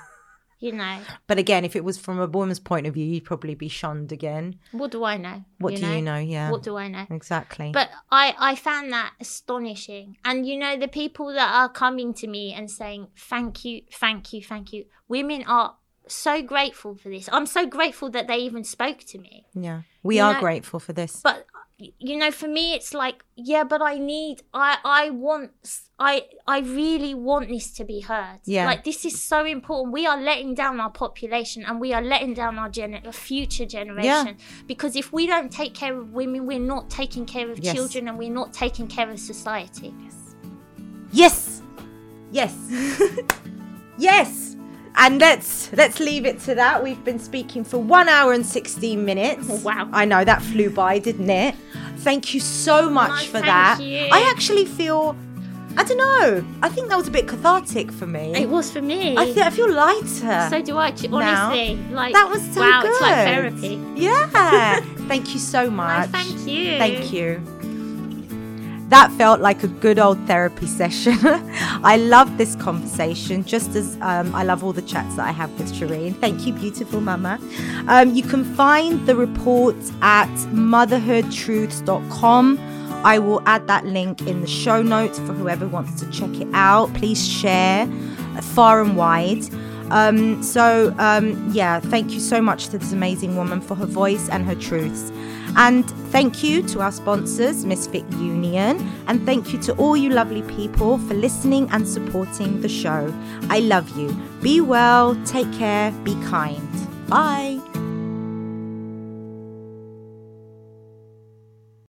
you know. But again, if it was from a woman's point of view, you'd probably be shunned again. What do I know? What do you know? Yeah, What do I know? exactly. But I, I found that astonishing. And you know, the people that are coming to me and saying, thank you, thank you, thank you, women are so grateful for this. I'm so grateful that they even spoke to me. yeah, we you are know- grateful for this. But you know, for me, it's like, yeah, but I need, I, I want, I, I really want this to be heard. Yeah. like this is so important. We are letting down our population, and we are letting down our gener- future generation. yeah. Because if we don't take care of women, we're not taking care of Yes. children, and we're not taking care of society. Yes, yes, yes. And let's let's leave it to that. We've been speaking for one hour and sixteen minutes. Oh, wow. I know that flew by, didn't it? Thank you so oh, much No, for thank that. you. I actually feel I don't know. I think that was a bit cathartic for me. It was for me. I, th- I feel lighter. so do I. Honestly, like That was so wow, it's like therapy. yeah. Thank you so No, much. thank you. Thank you. That felt like a good old therapy session. I love this conversation, just as um, I love all the chats that I have with Shireen. Thank you, beautiful mama. Um, you can find the report at motherhoodtruths.com. I will add that link in the show notes for whoever wants to check it out. Please share far and wide. Um, so, um, yeah, thank you so much to this amazing woman for her voice and her truths. And thank you to our sponsors, Misfit Union. And thank you to all you lovely people for listening and supporting the show. I love you. Be well, take care, be kind. Bye.